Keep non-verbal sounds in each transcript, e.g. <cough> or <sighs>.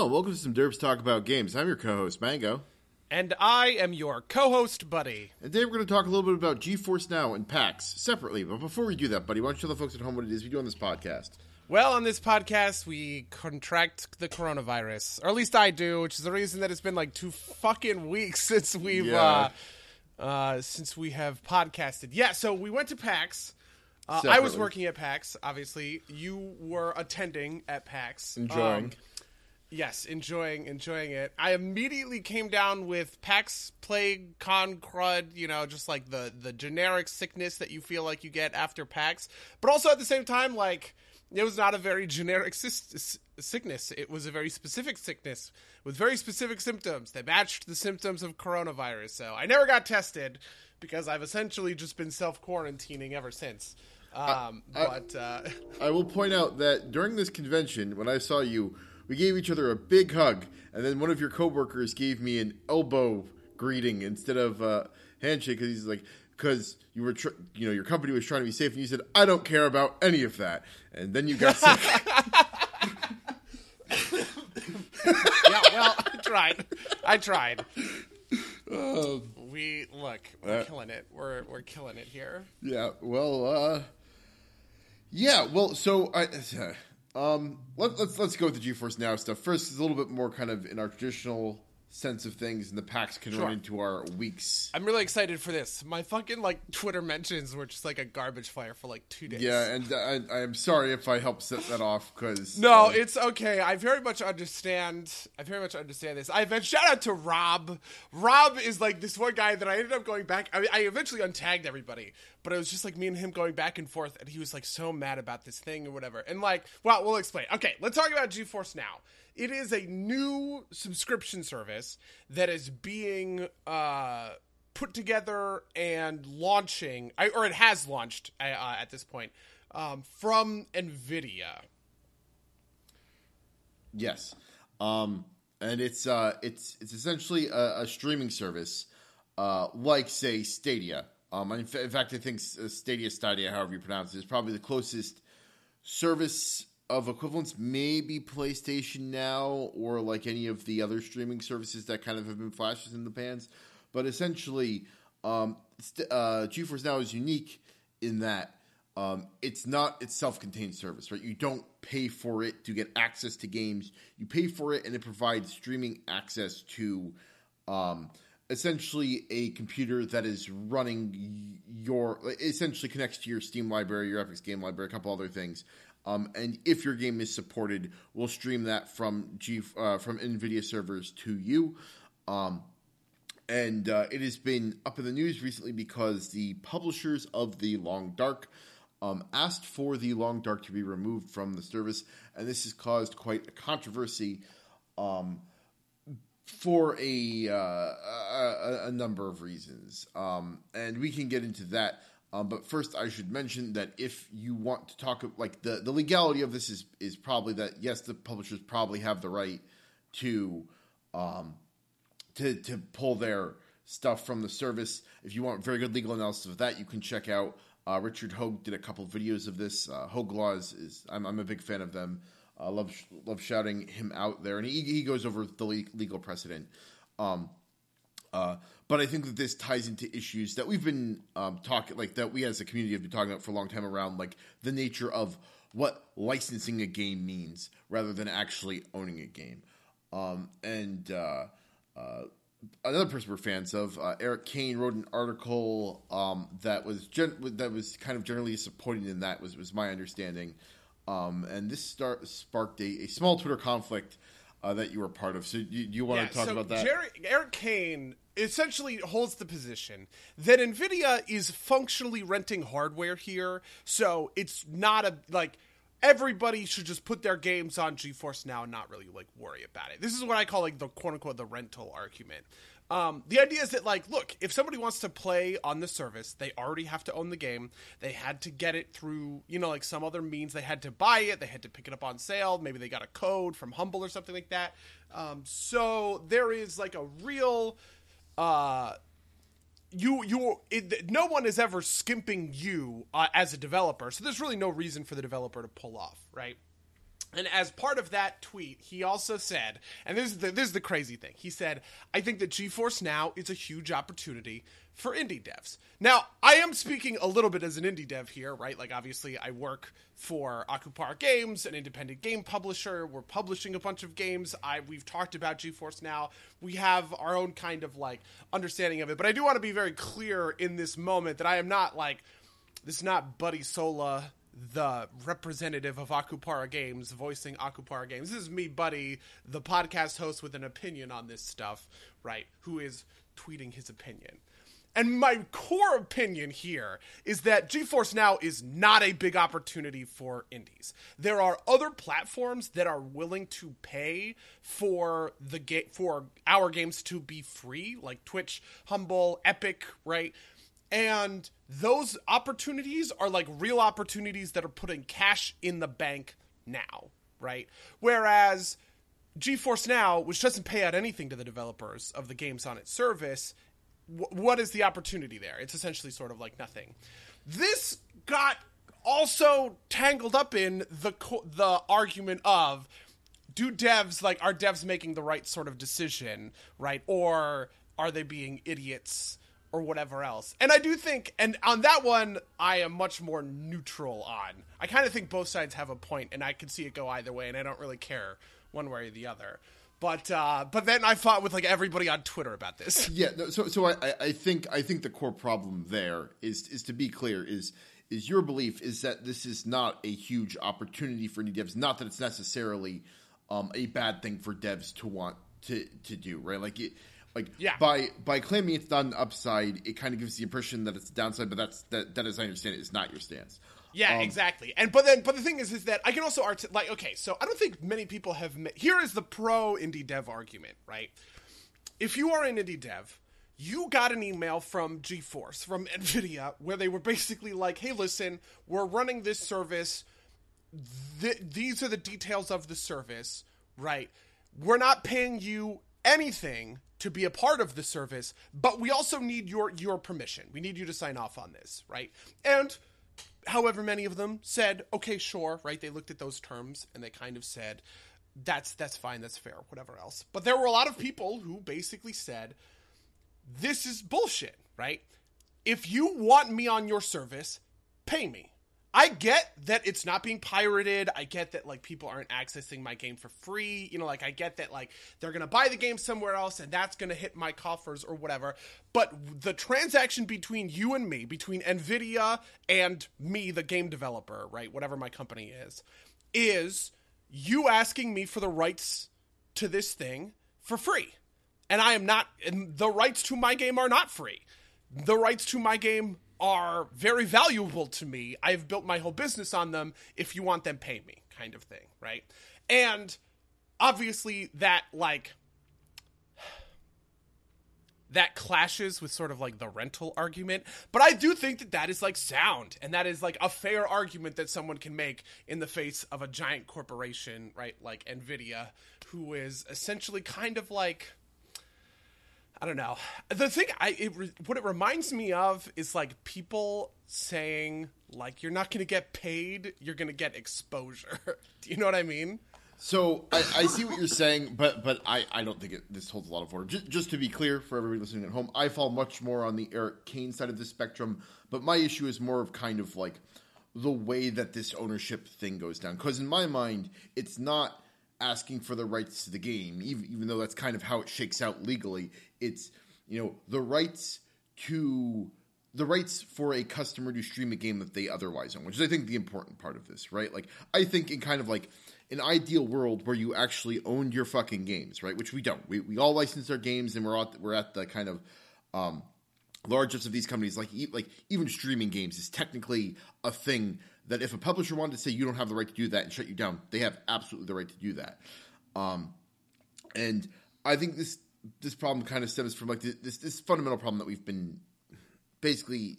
Hello, welcome to some Derbs Talk About Games. I'm your co-host, Mango. And I am your co host, Buddy. And today we're going to talk a little bit about GeForce Now and PAX separately. But before we do that, Buddy, why don't you tell the folks at home what it is we do on this podcast? Well, on this podcast, we contract the coronavirus, or at least I do, which is the reason that it's been like two fucking weeks <laughs> since we've Yeah. uh, uh, since we have podcasted. Yeah, so we went to PAX. Uh, I was working at PAX. Obviously, you were attending at PAX, Enjoying. Um, yes, enjoying enjoying it. I immediately came down with PAX plague, con crud, you know, just like the the generic sickness that you feel like you get after PAX, but also at the same time, like it was not a very generic sickness. It was a very specific sickness with very specific symptoms that matched the symptoms of coronavirus. So I never got tested because I've essentially just been self quarantining ever since. Um, I- but uh, <laughs> I will point out that during this convention, when I saw you, we gave each other a big hug, and then one of your coworkers gave me an elbow greeting instead of uh, handshake because he's like, because you were, tr- you know, your company was trying to be safe, and you said, "I don't care about any of that," and then you got sick. <laughs> yeah, well, I tried. I tried. we look, we're Uh, killing it. We're we're killing it here. Yeah, well, uh, yeah, well, so I, um, let, let's let's go with the GeForce Now stuff first. It's a little bit more kind of in our traditional sense of things, and the packs can Sure. run into our weeks. I'm really excited for this. My fucking like Twitter mentions were just like a garbage fire for like two days. Yeah, and I, I am sorry if I helped set that off because No, uh, it's okay. I very much understand. I very much understand this. I have shout out to Rob. Rob is like this one guy that I ended up going back. I, I eventually untagged everybody, but it was just like me and him going back and forth, and he was like so mad about this thing or whatever. And like, well, we'll explain. Okay, let's talk about GeForce Now. It is a new subscription service that is being uh, put together and launching, or it has launched uh, uh, at this point um, from Nvidia. yes, um, and it's uh, it's it's essentially a, a streaming service, uh, like say Stadia. Um, in, in fact, I think uh, Stadia, Stadia, however you pronounce it, is probably the closest service of equivalence. Maybe PlayStation Now or like any of the other streaming services that kind of have been flashes in the pans. But essentially, um, st- uh, GeForce Now is unique in that um, it's not its self-contained service, right? You don't pay for it to get access to games. You pay for it, and it provides streaming access to um, essentially a computer that is running your essentially connects to your Steam library, your Epic's game library, a couple other things. Um, and if your game is supported, we'll stream that from G uh, from NVIDIA servers to you. Um, and uh, it has been up in the news recently because the publishers of the Long Dark um, asked for the Long Dark to be removed from the service, and this has caused quite a controversy um, for a, uh, a a number of reasons, um, and we can get into that. Um, but first, I should mention that if you want to talk about like the the legality of this is is probably that yes, the publishers probably have the right to um, to to pull their stuff from the service. If you want very good legal analysis of that, you can check out uh, Richard Hoeg did a couple videos of this. Uh, Hoeg Laws is I'm, I'm a big fan of them. I uh, love love shouting him out there, and he he goes over the le- legal precedent. Um, uh, but I think that this ties into issues that we've been um, talking, like that we as a community have been talking about for a long time around, like the nature of what licensing a game means rather than actually owning a game. Um, and uh, uh, another person we're fans of, uh, Erik Kain, wrote an article um, that was gen- that was kind of generally disappointing in that was was my understanding. Um, and this start, sparked a, a small Twitter conflict uh, that you were part of. So, you, you want to talk so about that? Jerry, Erik Kain essentially holds the position that Nvidia is functionally renting hardware here, so it's not a like everybody should just put their games on GeForce now and not really like worry about it. This is what I call like the quote unquote the rental argument. Um, the idea is that like, look, if somebody wants to play on the service, they already have to own the game. They had to get it through, you know, like some other means. They had to buy it. They had to pick it up on sale. Maybe they got a code from Humble or something like that. Um, so there is like a real, uh, you you it, no one is ever skimping you uh, as a developer. So there's really no reason for the developer to pull off, right? And as part of that tweet, he also said, and this is the, this is the crazy thing. He said, "I think that GeForce Now is a huge opportunity for indie devs." Now, I am speaking a little bit as an indie dev here, right? Like, obviously, I work for Akupara Games, an independent game publisher. We're publishing a bunch of games. I we've talked about GeForce Now. We have our own kind of like understanding of it, but I do want to be very clear in this moment that I am not like this is not Buddy Sola the representative of Akupara Games voicing Akupara Games. This is me, Buddy, the podcast host with an opinion on this stuff, right? Who is tweeting his opinion. And my core opinion here is that GeForce Now is not a big opportunity for indies. There are other platforms that are willing to pay for the ga- for our games to be free, like Twitch, Humble, Epic, right? And those opportunities are like real opportunities that are putting cash in the bank now, right? Whereas GeForce Now, which doesn't pay out anything to the developers of the games on its service, wh- what is the opportunity there? It's essentially sort of like nothing. This got also tangled up in the co- the argument of do devs like are devs making the right sort of decision, right? Or are they being idiots or whatever else. And I do think, and on that one, I am much more neutral on. I kind of think both sides have a point, and I can see it go either way, and I don't really care one way or the other. But uh, but then I fought with like everybody on Twitter about this. <laughs> Yeah, no, so so I, I think I think the core problem there is is to be clear is is your belief is that this is not a huge opportunity for any devs. Not that it's necessarily um, a bad thing for devs to want to to do, right? Like it, like Yeah. by by claiming it's not an upside, it kind of gives the impression that it's a downside. But that's that that as I understand it is not your stance. Yeah, Um, exactly. And but then but the thing is is that I can also art like okay, so I don't think many people have ma- here is the pro indie dev argument, right? If you are an indie dev, you got an email from GeForce from Nvidia where they were basically like, "Hey, listen, we're running this service. Th- these are the details of the service, right? We're not paying you anything to be a part of the service, but we also need your your permission. We need you to sign off on this, right? And however many of them said, "Okay, sure," right? They looked at those terms and they kind of said, "That's that's fine, that's fair, whatever else." But there were a lot of people who basically said, "This is bullshit," right? If you want me on your service, pay me. I get that it's not being pirated. I get that like people aren't accessing my game for free. You know, like I get that like they're going to buy the game somewhere else and that's going to hit my coffers or whatever. But the transaction between you and me, between Nvidia and me the game developer, right, whatever my company is, is you asking me for the rights to this thing for free. And I am not and the rights to my game are not free the rights to my game are very valuable to me. I've built my whole business on them. If you want them, pay me, kind of thing, right? And obviously, that like that clashes with sort of like the rental argument but i do think that that is like sound and that is like a fair argument that someone can make in the face of a giant corporation right like nvidia who is essentially kind of like I don't know. The thing I it, what it reminds me of is like people saying like you're not going to get paid, you're going to get exposure. <laughs> Do you know what I mean? So I, I see what you're saying, but but I, I don't think it, this holds a lot of water. Just, just to be clear for everybody listening at home, I fall much more on the Erik Kain side of the spectrum. But my issue is more of kind of like the way that this ownership thing goes down. Because in my mind, it's not asking for the rights to the game, even, even though that's kind of how it shakes out legally. It's you know the rights to the rights for a customer to stream a game that they otherwise own, which is I think the important part of this, right? Like I think in kind of like an ideal world where you actually owned your fucking games, right? Which we don't. We, we all license our games and we're at we're at the kind of um, largest of these companies, like like even streaming games, is technically a thing that if a publisher wanted to say you don't have the right to do that and shut you down, they have absolutely the right to do that. Um, and I think this this problem kind of stems from like this this fundamental problem that we've been basically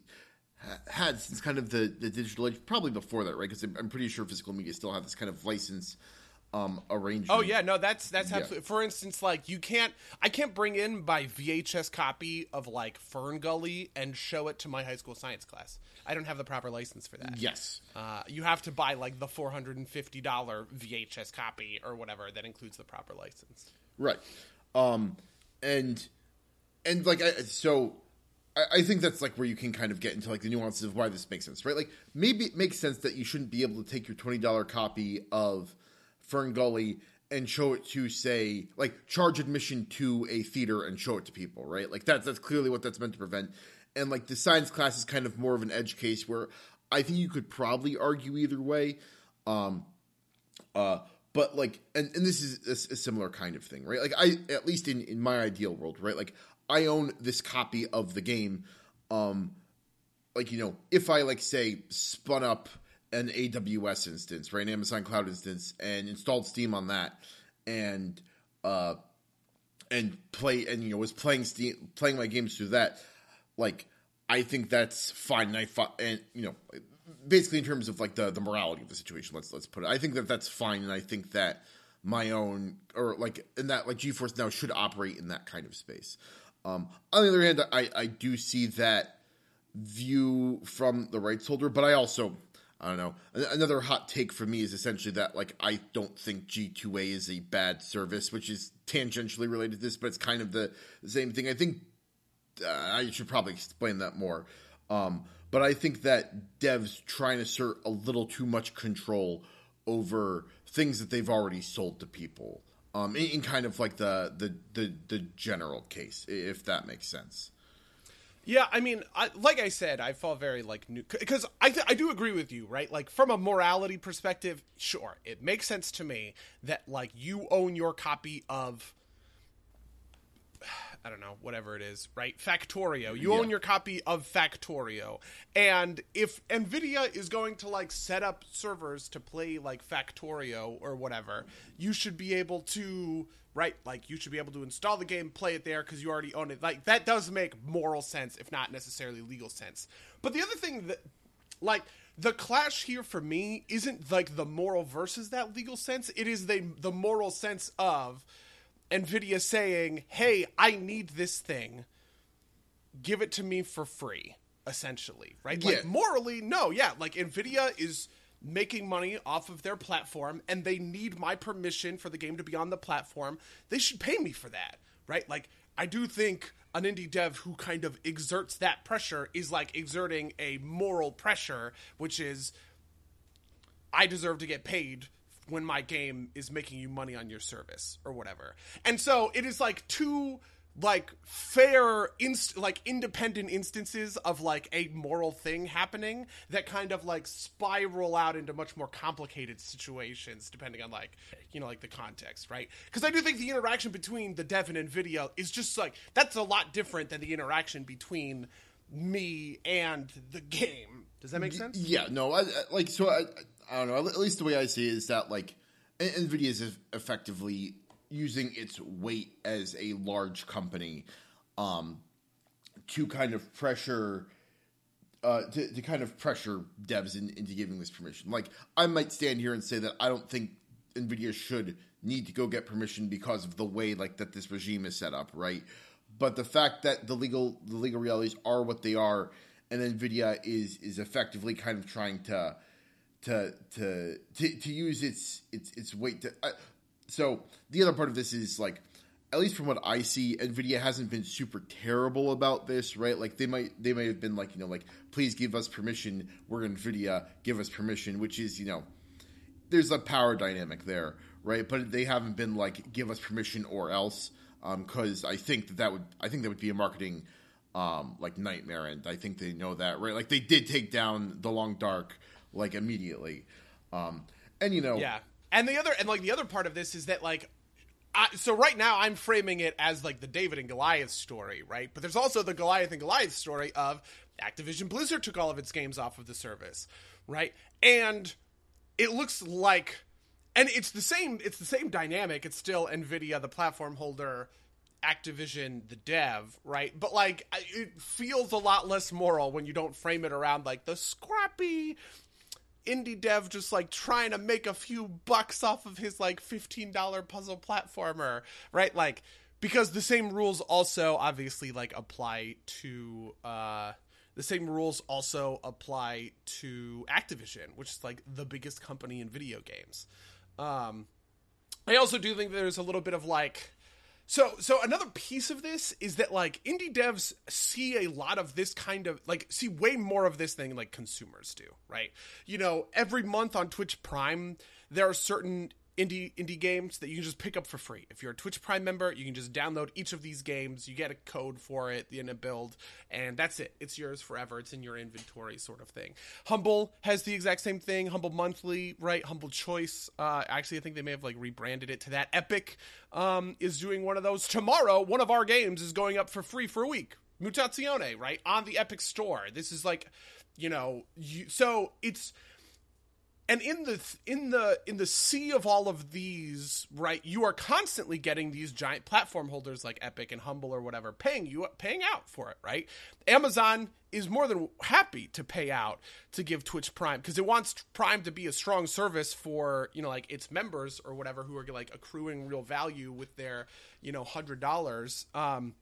ha- had since kind of the, the digital age, probably before that, right? Because I'm, I'm pretty sure physical media still have this kind of license um arrangement. Oh yeah, no, that's that's Yeah. absolutely. For instance, like you can't, I can't bring in my VHS copy of like FernGully and show it to my high school science class. I don't have the proper license for that. Yes. Uh, you have to buy like the four hundred and fifty dollar VHS copy or whatever that includes the proper license. Right. Um and and like I so I, I think that's like where you can kind of get into like the nuances of why this makes sense, right? Like maybe it makes sense that you shouldn't be able to take your twenty dollar copy of FernGully and show it to say like charge admission to a theater and show it to people, right? Like that's that's clearly what that's meant to prevent. And like the science class is kind of more of an edge case where I think you could probably argue either way. Um uh, but like, and, and this is a, a similar kind of thing, right? Like, I at least in in my ideal world, right? Like, I own this copy of the game. Um, like you know, if I like say spun up an AWS instance, right, an Amazon Cloud instance, and installed Steam on that, and uh, and play and you know was playing Steam, playing my games through that, like I think that's fine. And I fi- and you know, basically in terms of like the the morality of the situation, let's let's put it. I think that that's fine, and I think that my own or like in that like GeForce now should operate in that kind of space. Um, on the other hand, I I do see that view from the rights holder, but I also I don't know. Another hot take for me is essentially that like I don't think G2A is a bad service, which is tangentially related to this, but it's kind of the, same thing. I think uh, I should probably explain that more. Um, but I think that devs try and assert a little too much control over things that they've already sold to people. Um, in, in kind of like the, the the the general case, if that makes sense. Yeah, I mean, I, like I said, I fall very like new because I th- I do agree with you, right? Like from a morality perspective, sure, it makes sense to me that like you own your copy of I don't know, whatever it is, right? Factorio. You own your copy of Factorio. And if Nvidia is going to like set up servers to play like Factorio or whatever, you should be able to right like you should be able to install the game play it there because you already own it like that does make moral sense if not necessarily legal sense but the other thing that like the clash here for me isn't like the moral versus that legal sense it is the the moral sense of nvidia saying hey i need this thing. Give it to me for free essentially right? Like morally no yeah like nvidia is making money off of their platform and they need my permission for the game to be on the platform. They should pay me for that right? Like i do think an indie dev who kind of exerts that pressure is like exerting a moral pressure which is I deserve to get paid when my game is making you money on your service or whatever. And so it is like two like fair inst- like independent instances of like a moral thing happening that kind of like spiral out into much more complicated situations depending on like you know like the context right because i do think the interaction between the dev and nvidia is just like that's a lot different than the interaction between me and the game does that make sense Yeah, no, I, I- like so. I, I don't know. At least the way I see it is that like Nvidia is effectively using its weight as a large company um, to kind of pressure. Uh, to, to kind of pressure devs in, into giving this permission. Like, I might stand here and say that I don't think Nvidia should need to go get permission because of the way like that this regime is set up, right? But the fact that the legal the legal realities are what they are, and Nvidia is is effectively kind of trying to to to to, to use its its its weight to. Uh, so the other part of this is like, at least from what I see, Nvidia hasn't been super terrible about this, right? Like they might they might have been like you know like please give us permission. We're Nvidia, give us permission, which is you know there's a power dynamic there, right? But they haven't been like give us permission or else, because I think that that would I think that would be a marketing um, like nightmare, and I think they know that, right? Like they did take down the Long Dark like immediately, um, and you know, Yeah. And the other and like the other part of this is that like I, so right now I'm framing it as like the David and Goliath story, right? But there's also the Goliath and Goliath story of Activision Blizzard took all of its games off of the service, right? And it looks like and it's the same it's the same dynamic. It's still Nvidia the platform holder, Activision the dev, right? But like it feels a lot less moral when you don't frame it around like the scrappy indie dev just like trying to make a few bucks off of his like $15 puzzle platformer, right? Like because the same rules also obviously like apply to uh the same rules also apply to Activision, which is like the biggest company in video games. Um I also do think there's a little bit of like so so another piece of this is that like indie devs see a lot of this kind of like see way more of this than like consumers do, right? You know, every month on Twitch Prime there are certain indie indie games that you can just pick up for free. If you're a Twitch Prime member, you can just download each of these games. You get a code for it in a build, and that's it. It's yours forever. It's in your inventory, sort of thing. Humble has the exact same thing. Humble Monthly, right? Humble Choice. Uh, actually, I think they may have like rebranded it to that. Epic um, is doing one of those tomorrow. One of our games is going up for free for a week. Mutazione, right on the Epic Store. This is like, you know, you, so it's and in the in the in the sea of all of these right you are constantly getting these giant platform holders like epic and humble or whatever paying you paying out for it right? Amazon is more than happy to pay out to give twitch prime because it wants prime to be a strong service for you know like its members or whatever who are like accruing real value with their you know hundred dollars. Um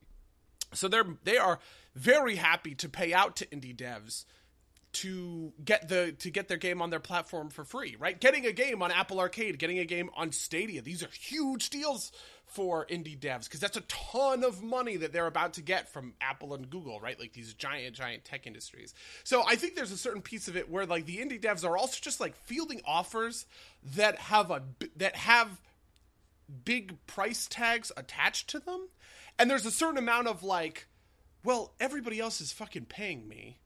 so they're they are very happy to pay out to indie devs to get the to get their game on their platform for free, right? Getting a game on Apple Arcade, getting a game on Stadia. These are huge deals for indie devs because that's a ton of money that they're about to get from Apple and Google, right? Like these giant giant tech industries. So I think there's a certain piece of it where like the indie devs are also just like fielding offers that have a that have big price tags attached to them. And there's a certain amount of like, well, everybody else is fucking paying me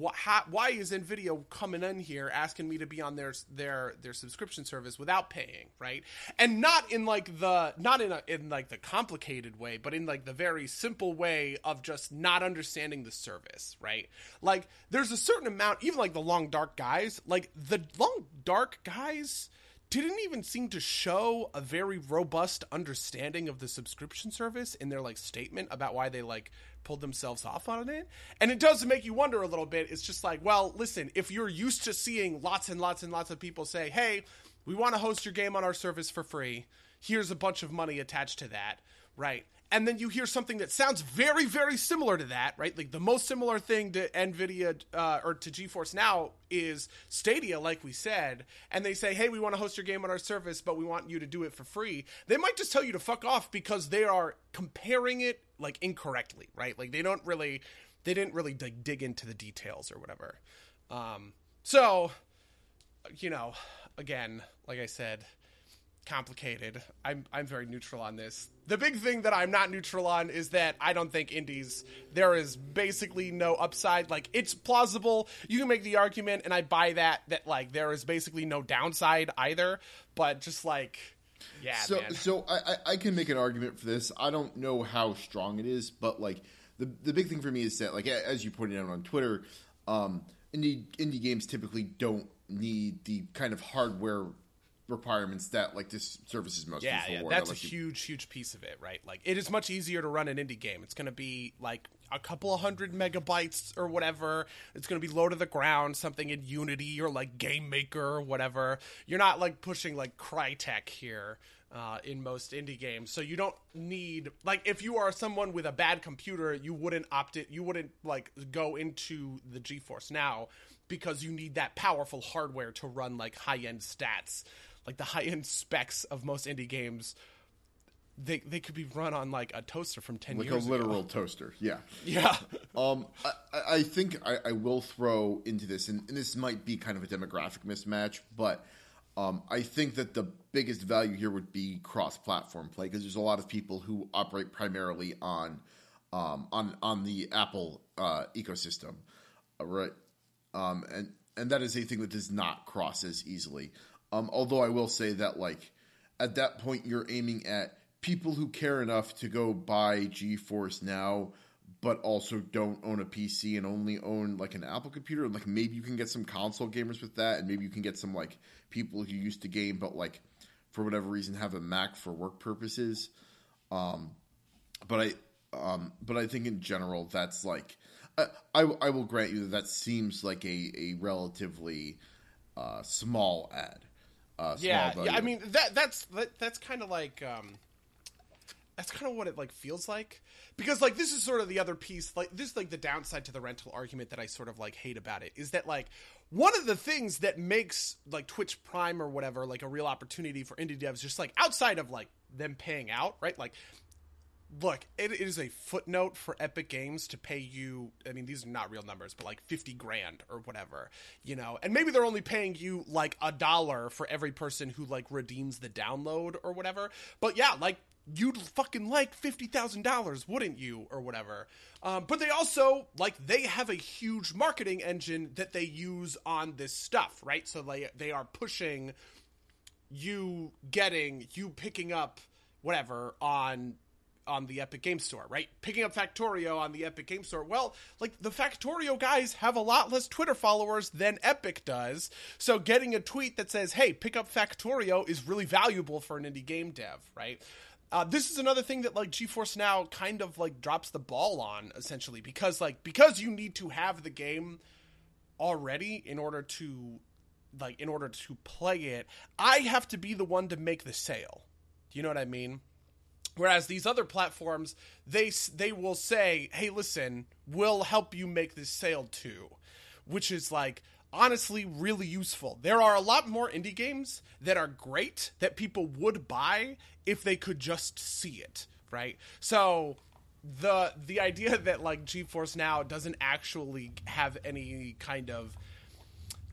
wh- how, why is Nvidia coming in here asking me to be on their their their subscription service without paying, right? And not in like the not in a, in like the complicated way, but in like the very simple way of just not understanding the service, right? Like there's a certain amount, even like the long dark guys, like the long dark guys didn't even seem to show a very robust understanding of the subscription service in their like statement about why they like pulled themselves off on it. And it does make you wonder a little bit. It's just like, well, listen, if you're used to seeing lots and lots and lots of people say, "Hey, we want to host your game on our service for free. Here's a bunch of money attached to that." Right? And then you hear something that sounds very very similar to that right? Like the most similar thing to nvidia uh, or to geforce now is stadia like we said and they say hey we want to host your game on our service but we want you to do it for free. They might just tell you to fuck off because they are comparing it like incorrectly right? Like they don't really they didn't really dig, dig into the details or whatever. Um so you know again like i said complicated. I'm I'm very neutral on this. The big thing that I'm not neutral on is that I don't think indies there is basically no upside. Like it's plausible. You can make the argument and I buy that that like there is basically no downside either, but just like yeah, so man. so I, I can make an argument for this. I don't know how strong it is, but like the the big thing for me is that like as you pointed out on Twitter, um, indie indie games typically don't need the kind of hardware requirements that like this service is most yeah, yeah, for. that's a Like, huge, huge piece of it, right? Like, it is much easier to run an indie game. It's going to be like a couple of hundred megabytes or whatever. It's going to be low to the ground, something in Unity or like Game Maker or whatever. You're not like pushing like Crytek here. Uh, in most indie games, so you don't need like if you are someone with a bad computer, you wouldn't opt it. You wouldn't like go into the GeForce now because you need that powerful hardware to run like high end stats like the high end specs of most indie games, they they could be run on like a toaster from ten like a literal ago. toaster. Yeah. <laughs> Yeah, Um, I, I- I think I, I will throw into this, and, and this might be kind of a demographic mismatch, but um, I think that the biggest value here would be cross-platform play because there's a lot of people who operate primarily on um, on on the Apple uh, ecosystem, uh, right? Um, and and that is a thing that does not cross as easily. Um, although I will say that like at that point you're aiming at people who care enough to go buy GeForce now, but also don't own a PC and only own like an Apple computer. And like maybe you can get some console gamers with that, and maybe you can get some like people who used to game but like for whatever reason have a Mac for work purposes. Um, but I um, but I think in general that's like I, I I will grant you that that seems like a a relatively uh, small ad. Uh, yeah, yeah. I mean that that's that, that's kind of like um, that's kind of what it like feels like because like this is sort of the other piece like this is like the downside to the rental argument that I sort of like hate about it is that like one of the things that makes like Twitch Prime or whatever like a real opportunity for indie devs just like outside of like them paying out right like look it is a footnote for epic games to pay you i mean these are not real numbers but like 50 grand or whatever you know? And maybe they're only paying you like a dollar for every person who like redeems the download or whatever. But yeah like you'd fucking like $50000 wouldn't you or whatever? Um, but they also like they have a huge marketing engine that they use on this stuff right? So they they are pushing you getting you picking up whatever on on the Epic Game Store, right? Picking up Factorio on the Epic Game Store. Well, like the Factorio guys have a lot less Twitter followers than Epic does. So getting a tweet that says, "Hey, pick up Factorio" is really valuable for an indie game dev, right? Uh, this is another thing that like GeForce Now kind of like drops the ball on essentially because like because you need to have the game already in order to like in order to play it, I have to be the one to make the sale. Do you know what I mean? Whereas these other platforms, they they will say, "Hey, listen, we'll help you make this sale too," which is like honestly really useful. There are a lot more indie games that are great that people would buy if they could just see it, right? So the the idea that like GeForce Now doesn't actually have any kind of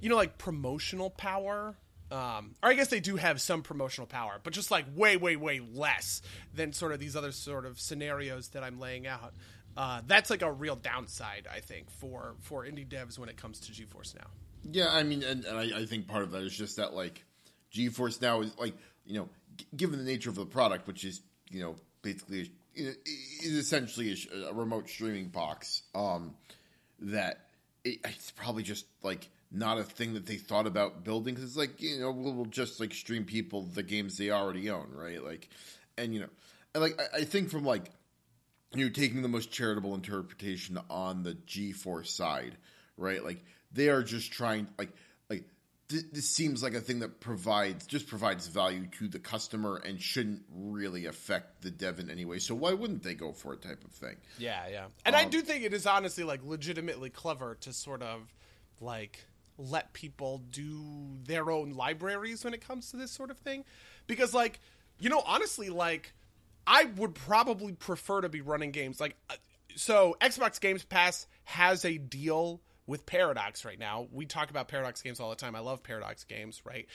you know like promotional power um, or I guess they do have some promotional power, but just like way, way, way less than sort of these other sort of scenarios that I'm laying out. Uh, that's like a real downside, I think, for for indie devs when it comes to GeForce Now. Yeah, I mean, and, and I, I, think part of that is just that like GeForce Now is like you know, g- given the nature of the product, which is you know basically is essentially a, a, remote streaming box, um, that it, it's probably just like not a thing that they thought about building because it's like you know we'll just like stream people the games they already own right? Like and you know and like I, I think from like you know taking the most charitable interpretation on the GeForce side right? Like they are just trying like like th- this seems like a thing that provides just provides value to the customer and shouldn't really affect the dev in any way. So why wouldn't they go for a type of thing? Yeah yeah. And um, I do think it is honestly like legitimately clever to sort of like let people do their own libraries when it comes to this sort of thing. Because like you know honestly like i would probably prefer to be running games. Like uh, so xbox games pass has a deal with paradox right now. We talk about paradox games all the time. I love paradox games right?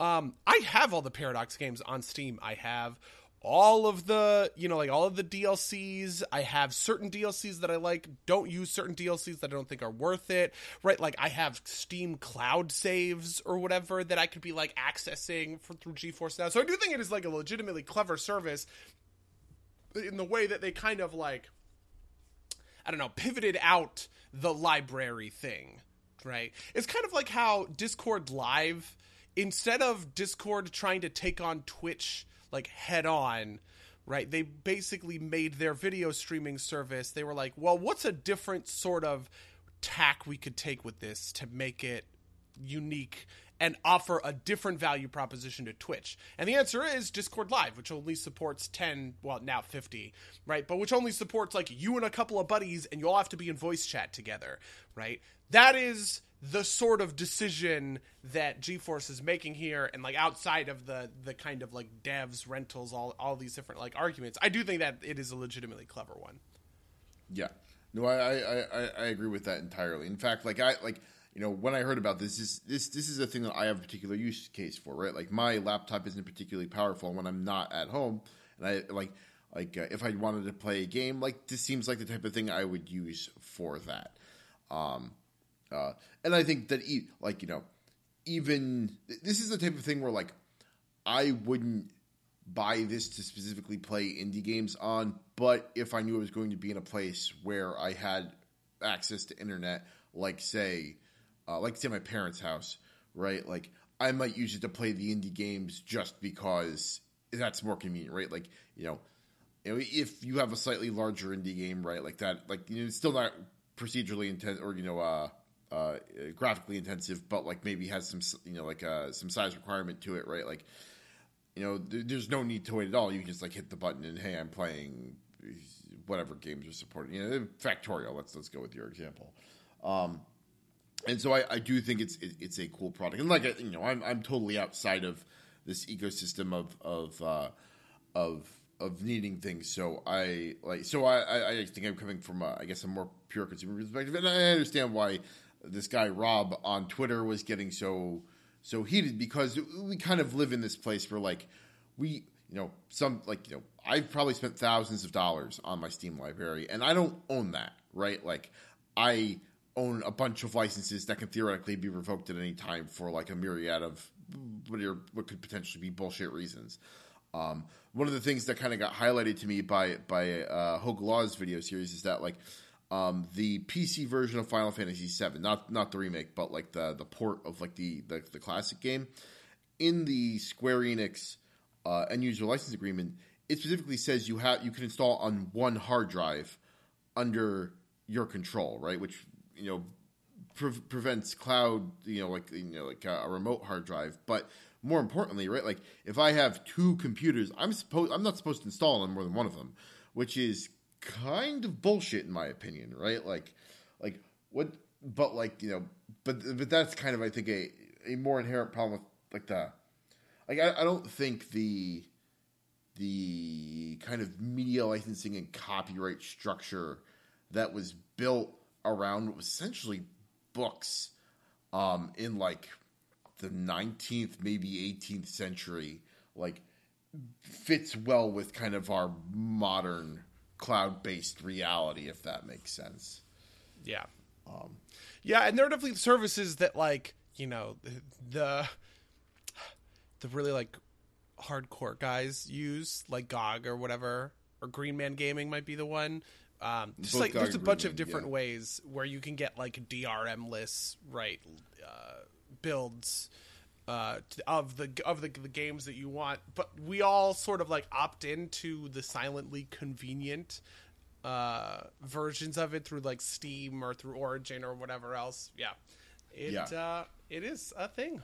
Um i have all the paradox games on steam. I have all of the you know like all of the DLCs. I have certain DLCs that I like. Don't use certain DLCs that I don't think are worth it. Right? Like I have Steam cloud saves or whatever that I could be like accessing for, through GeForce Now. So I do think it is like a legitimately clever service in the way that they kind of like I don't know, pivoted out the library thing, right? It's kind of like how Discord Live instead of Discord trying to take on Twitch like head on right they basically made their video streaming service they were like well what's a different sort of tack we could take with this to make it unique and offer a different value proposition to Twitch? And the answer is Discord Live, which only supports 10, well, now 50, right? But which only supports like you and a couple of buddies and you all have to be in voice chat together, right? That is the sort of decision that GeForce is making here, and like outside of the the kind of like devs, rentals, all all these different like arguments, I do think that it is a legitimately clever one. Yeah, no, I I, I, I agree with that entirely. In fact, like I like you know when I heard about this, this this this is a thing that I have a particular use case for, right? Like my laptop isn't particularly powerful when I'm not at home, and I like like uh, if I wanted to play a game, like this seems like the type of thing I would use for that. Um, uh, and I think that, e- like, you know, even this is the type of thing where, like, I wouldn't buy this to specifically play indie games on, but if I knew I was going to be in a place where I had access to internet, like, say, uh, like, say, my parents' house, right? Like, I might use it to play the indie games just because that's more convenient, right? Like, you know, if you have a slightly larger indie game, right, like that, like you know, it's still not procedurally intent or you know, uh, uh, graphically intensive, but like maybe has some you know like uh, some size requirement to it, right? Like you know, th- there's no need to wait at all. You can just like hit the button and hey, I'm playing whatever games are supported. You know, Factorio. Let's let's go with your example. Um, and so I, I do think it's it, it's a cool product. And like you know, I'm I'm totally outside of this ecosystem of of uh, of of needing things. So I like so I I think I'm coming from a, I guess a more pure consumer perspective, and I understand why this guy Rob on Twitter was getting so so heated because we kind of live in this place where like we you know some like you know I've probably spent thousands of dollars on my Steam library and I don't own that right like I own a bunch of licenses that can theoretically be revoked at any time for like a myriad of what, are, what could potentially be bullshit reasons. Um, one of the things that kind of got highlighted to me by by uh, Hoeg Law's video series is that like um, the PC version of Final Fantasy VII, not not the remake, but like the the port of like the the, the classic game, in the Square Enix uh, end user license agreement, it specifically says you have you can install on one hard drive under your control, right? Which you know pre- prevents cloud, you know, like you know, like a, a remote hard drive. But more importantly, right, like if I have two computers, I'm supposed I'm not supposed to install on more than one of them, which is kind of bullshit in my opinion, right? Like, like what? But like you know, but but that's kind of I think a a more inherent problem with like the like I, I don't think the the kind of media licensing and copyright structure that was built around what was essentially books um, in like the 19th, maybe 18th century, like fits well with kind of our modern cloud based reality, if that makes sense. Yeah. Um, yeah, and there are definitely services that like, you know, the the really like hardcore guys use, like GOG or whatever, or Green Man Gaming might be the one. Um, just Both like there's a bunch of different yeah. ways where you can get like DRMless, right? Uh, builds uh, of the of the, the games that you want, but we all sort of like opt into the silently convenient uh, versions of it through like Steam or through Origin or whatever else. Yeah, it yeah. Uh, it is a thing.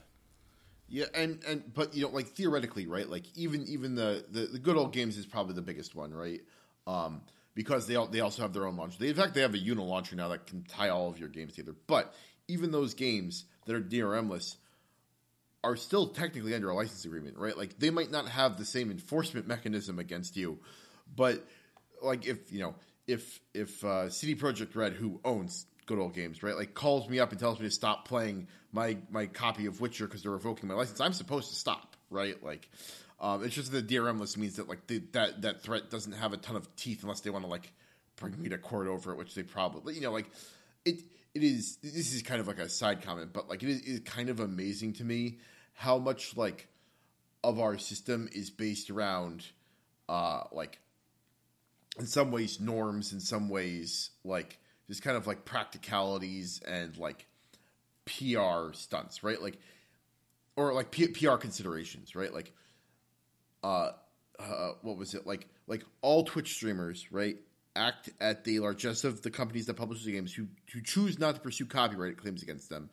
Yeah, and and but you know, like theoretically, right? Like even even the the, the good old games is probably the biggest one, right? Um, because they all, they also have their own launcher. They, in fact, they have a Una launcher now that can tie all of your games together. But even those games that are DRMless are still technically under a license agreement, right? Like they might not have the same enforcement mechanism against you, but like if you know if if uh, CD Projekt Red, who owns good old games, right, like calls me up and tells me to stop playing my my copy of Witcher because they're revoking my license, I'm supposed to stop, right? Like um, it's just the DRM list means that like the, that that threat doesn't have a ton of teeth unless they want to like bring me to court over it, which they probably you know like it it is this is kind of like a side comment, but like it is, it is kind of amazing to me how much like of our system is based around uh like in some ways norms, in some ways like just kind of like practicalities and like PR stunts, right? Like or like P- PR considerations, right? Like uh, uh, what was it like? Like all Twitch streamers, right? Act at the largesse of the companies that publish the games who who choose not to pursue copyright claims against them,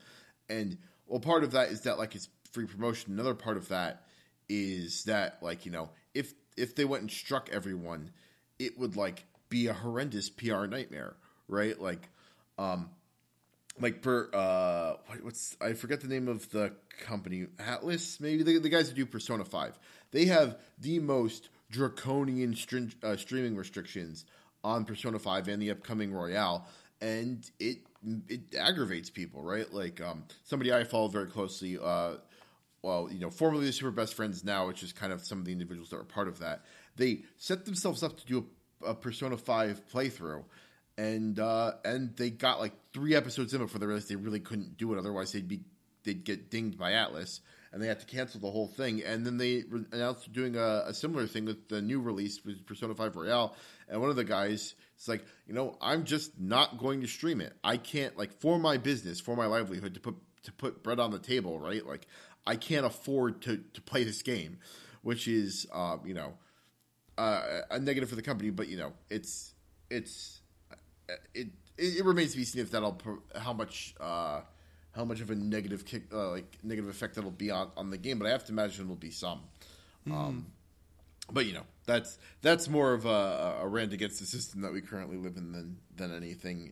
and well, part of that is that like it's free promotion. Another part of that is that like you know if if they went and struck everyone, it would like be a horrendous PR nightmare, right? Like, um, like per uh, what's I forget the name of the company, Atlus maybe the, the guys that do Persona Five they have the most draconian string, uh, streaming restrictions on Persona 5 and the upcoming Royal, and it it aggravates people, right? Like um, somebody I follow very closely, uh, well, you know, formerly the Super Best Friends, now which is kind of some of the individuals that were part of that. They set themselves up to do a, a Persona 5 playthrough, and uh, and they got like three episodes in before they realized they really couldn't do it. Otherwise, they'd be they'd get dinged by Atlus, and they had to cancel the whole thing. And then they re- announced doing a, a, similar thing with the new release with Persona 5 Royal. And one of the guys is like, you know, I'm just not going to stream it. I can't like for my business, for my livelihood, to put to put bread on the table, right? Like I can't afford to to play this game, which is, uh, you know, uh, a negative for the company. But you know, it's it's it it, it remains to be seen if that'll how much uh, how much of a negative kick uh, like negative effect that'll be on, on the game. But I have to imagine it'll be some. Um, but you know that's that's more of a, a rant against the system that we currently live in than than anything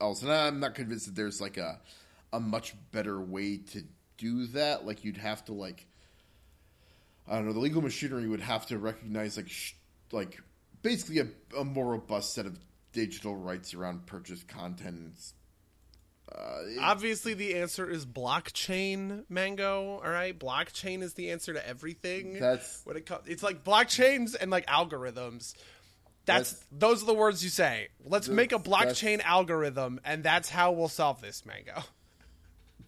else. And I'm not convinced that there's like a a much better way to do that. Like you'd have to like I don't know the legal machinery would have to recognize like sh- like basically a, a more robust set of digital rights around purchased content. Uh, it- Obviously, the answer is blockchain, Mango. All right, blockchain is the answer to everything. That's- what it comes. It's like blockchains and like algorithms. That's, That's- those are the words you say. Let's make a blockchain algorithm, and that's how we'll solve this, Mango.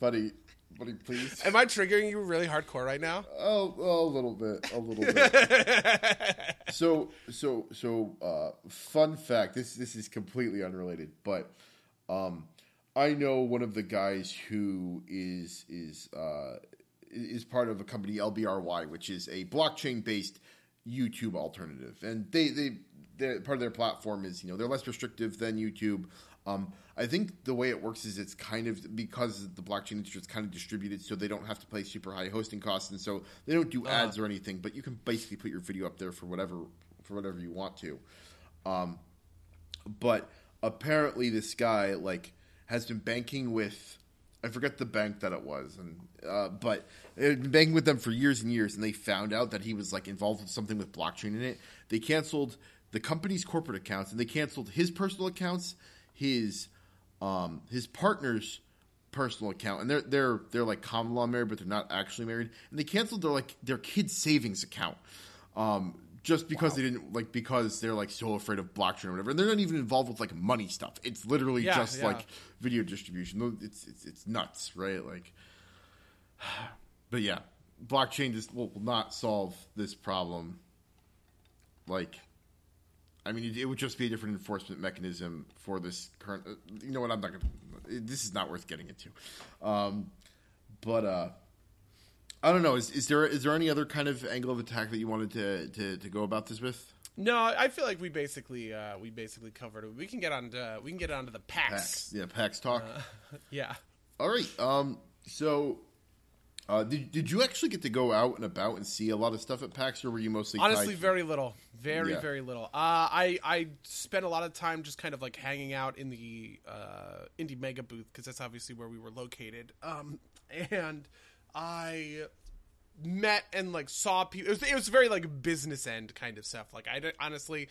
buddy, buddy, please. Am I triggering you really hardcore right now? Oh, oh, a little bit, a little bit. <laughs> so, so, so, uh, fun fact. This this is completely unrelated, but um, I know one of the guys who is is uh, is part of a company LBRY, which is a blockchain based YouTube alternative, and they they part of their platform is you know they're less restrictive than YouTube. Um, I think the way it works is it's kind of because the blockchain industry is kind of distributed, so they don't have to pay super high hosting costs, and so they don't do ads or anything. But you can basically put your video up there for whatever for whatever you want to. Um, but apparently, this guy like has been banking with I forget the bank that it was, and uh, but it had been banking with them for years and years, and they found out that he was like involved with something with blockchain in it. They canceled the company's corporate accounts, and they canceled his personal accounts, his um, his partner's personal account, and they're they're they're like common law married, but they're not actually married, and they canceled their like their kid's savings account. Um, just because they didn't like because they're like so afraid of blockchain or whatever, and they're not even involved with like money stuff. It's literally Yeah, just yeah. like video distribution. It's it's it's nuts, right? Like, <sighs> but yeah, blockchain just will will not solve this problem. Like, I mean, it, would just be a different enforcement mechanism for this current. Uh, you know what? I'm not gonna. This is not worth getting into. Um, but uh, I don't know. Is, is there is there any other kind of angle of attack that you wanted to to, to go about this with? No, I feel like we basically uh, we basically covered it. We can get on to we can get onto the PAX. PAX, yeah, PAX talk. <laughs> Yeah. All right. Um. So, uh, did did you actually get to go out and about and see a lot of stuff at PAX, or were you mostly Honestly, tied- very little, very Yeah. very little. Uh, I I spent a lot of time just kind of like hanging out in the uh, indie mega booth because that's obviously where we were located. Um, and I met and like saw people. It was, it was very like business end kind of stuff. Like I honestly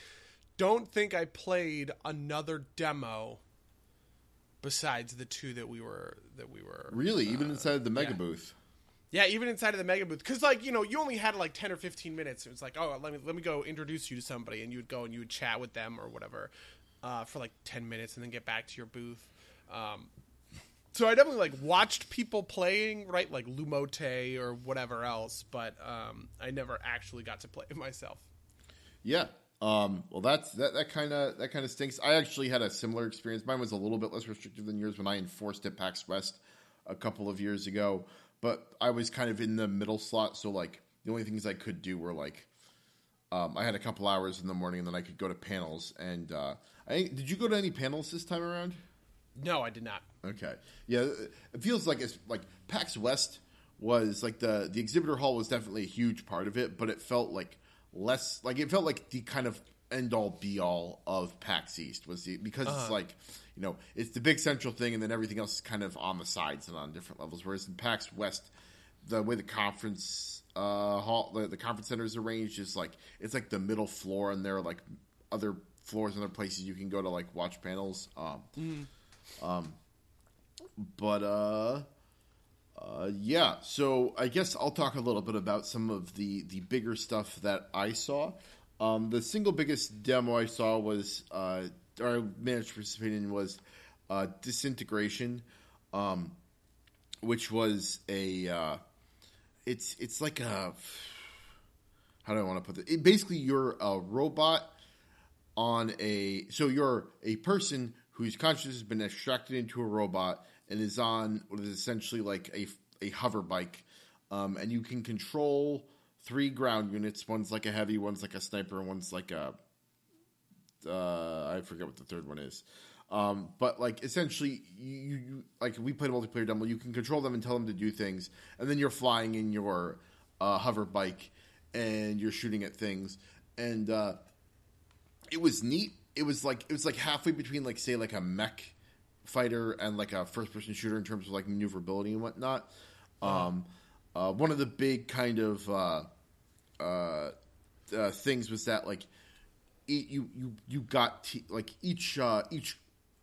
don't think I played another demo besides the two that we were that we were really even inside the mega yeah. booth. Yeah, even inside of the mega booth, because like you know, you only had like ten or fifteen minutes. It was like, oh, let me let me go introduce you to somebody, and you would go and you would chat with them or whatever uh, for like ten minutes, and then get back to your booth. Um, so I definitely like watched people playing, right, like Lumote or whatever else, but um, I never actually got to play it <laughs> myself. Yeah. Um, well, that's that. That kind of that kind of stinks. I actually had a similar experience. Mine was a little bit less restrictive than yours when I enforced at PAX West a couple of years ago. But I was kind of in the middle slot, so like the only things I could do were like um, I had a couple hours in the morning, and then I could go to panels. And uh, I did you go to any panels this time around? No, I did not. Okay. Yeah, it feels like it's like PAX West was like the the exhibitor hall was definitely a huge part of it, but it felt like less like it felt like the kind of end all be all of PAX East was the because it's like you know it's the big central thing, and then everything else is kind of on the sides and on different levels. Whereas in PAX West, the way the conference uh hall the, the conference center is arranged is like it's like the middle floor, and there are like other floors and other places you can go to like watch panels. Um, but uh uh yeah so i guess i'll talk a little bit about some of the the bigger stuff that i saw um the single biggest demo i saw was uh or i managed to participate in was uh disintegration um which was a uh it's it's like a how do i want to put it, it basically you're a robot on a so you're a person whose consciousness has been extracted into a robot and is on what is essentially like a a hover bike, um, and you can control three ground units. One's like a heavy, one's like a sniper, and one's like a uh, I forget what the third one is. Um, but like essentially, you, you like we played multiplayer demo. You can control them and tell them to do things, and then you're flying in your uh, hover bike and you're shooting at things. And uh, it was neat. It was like it was like halfway between like say like a mech fighter and like a first person shooter in terms of like maneuverability and whatnot. Um, uh, one of the big kind of uh, uh, uh, things was that like it, you you you got like each uh, each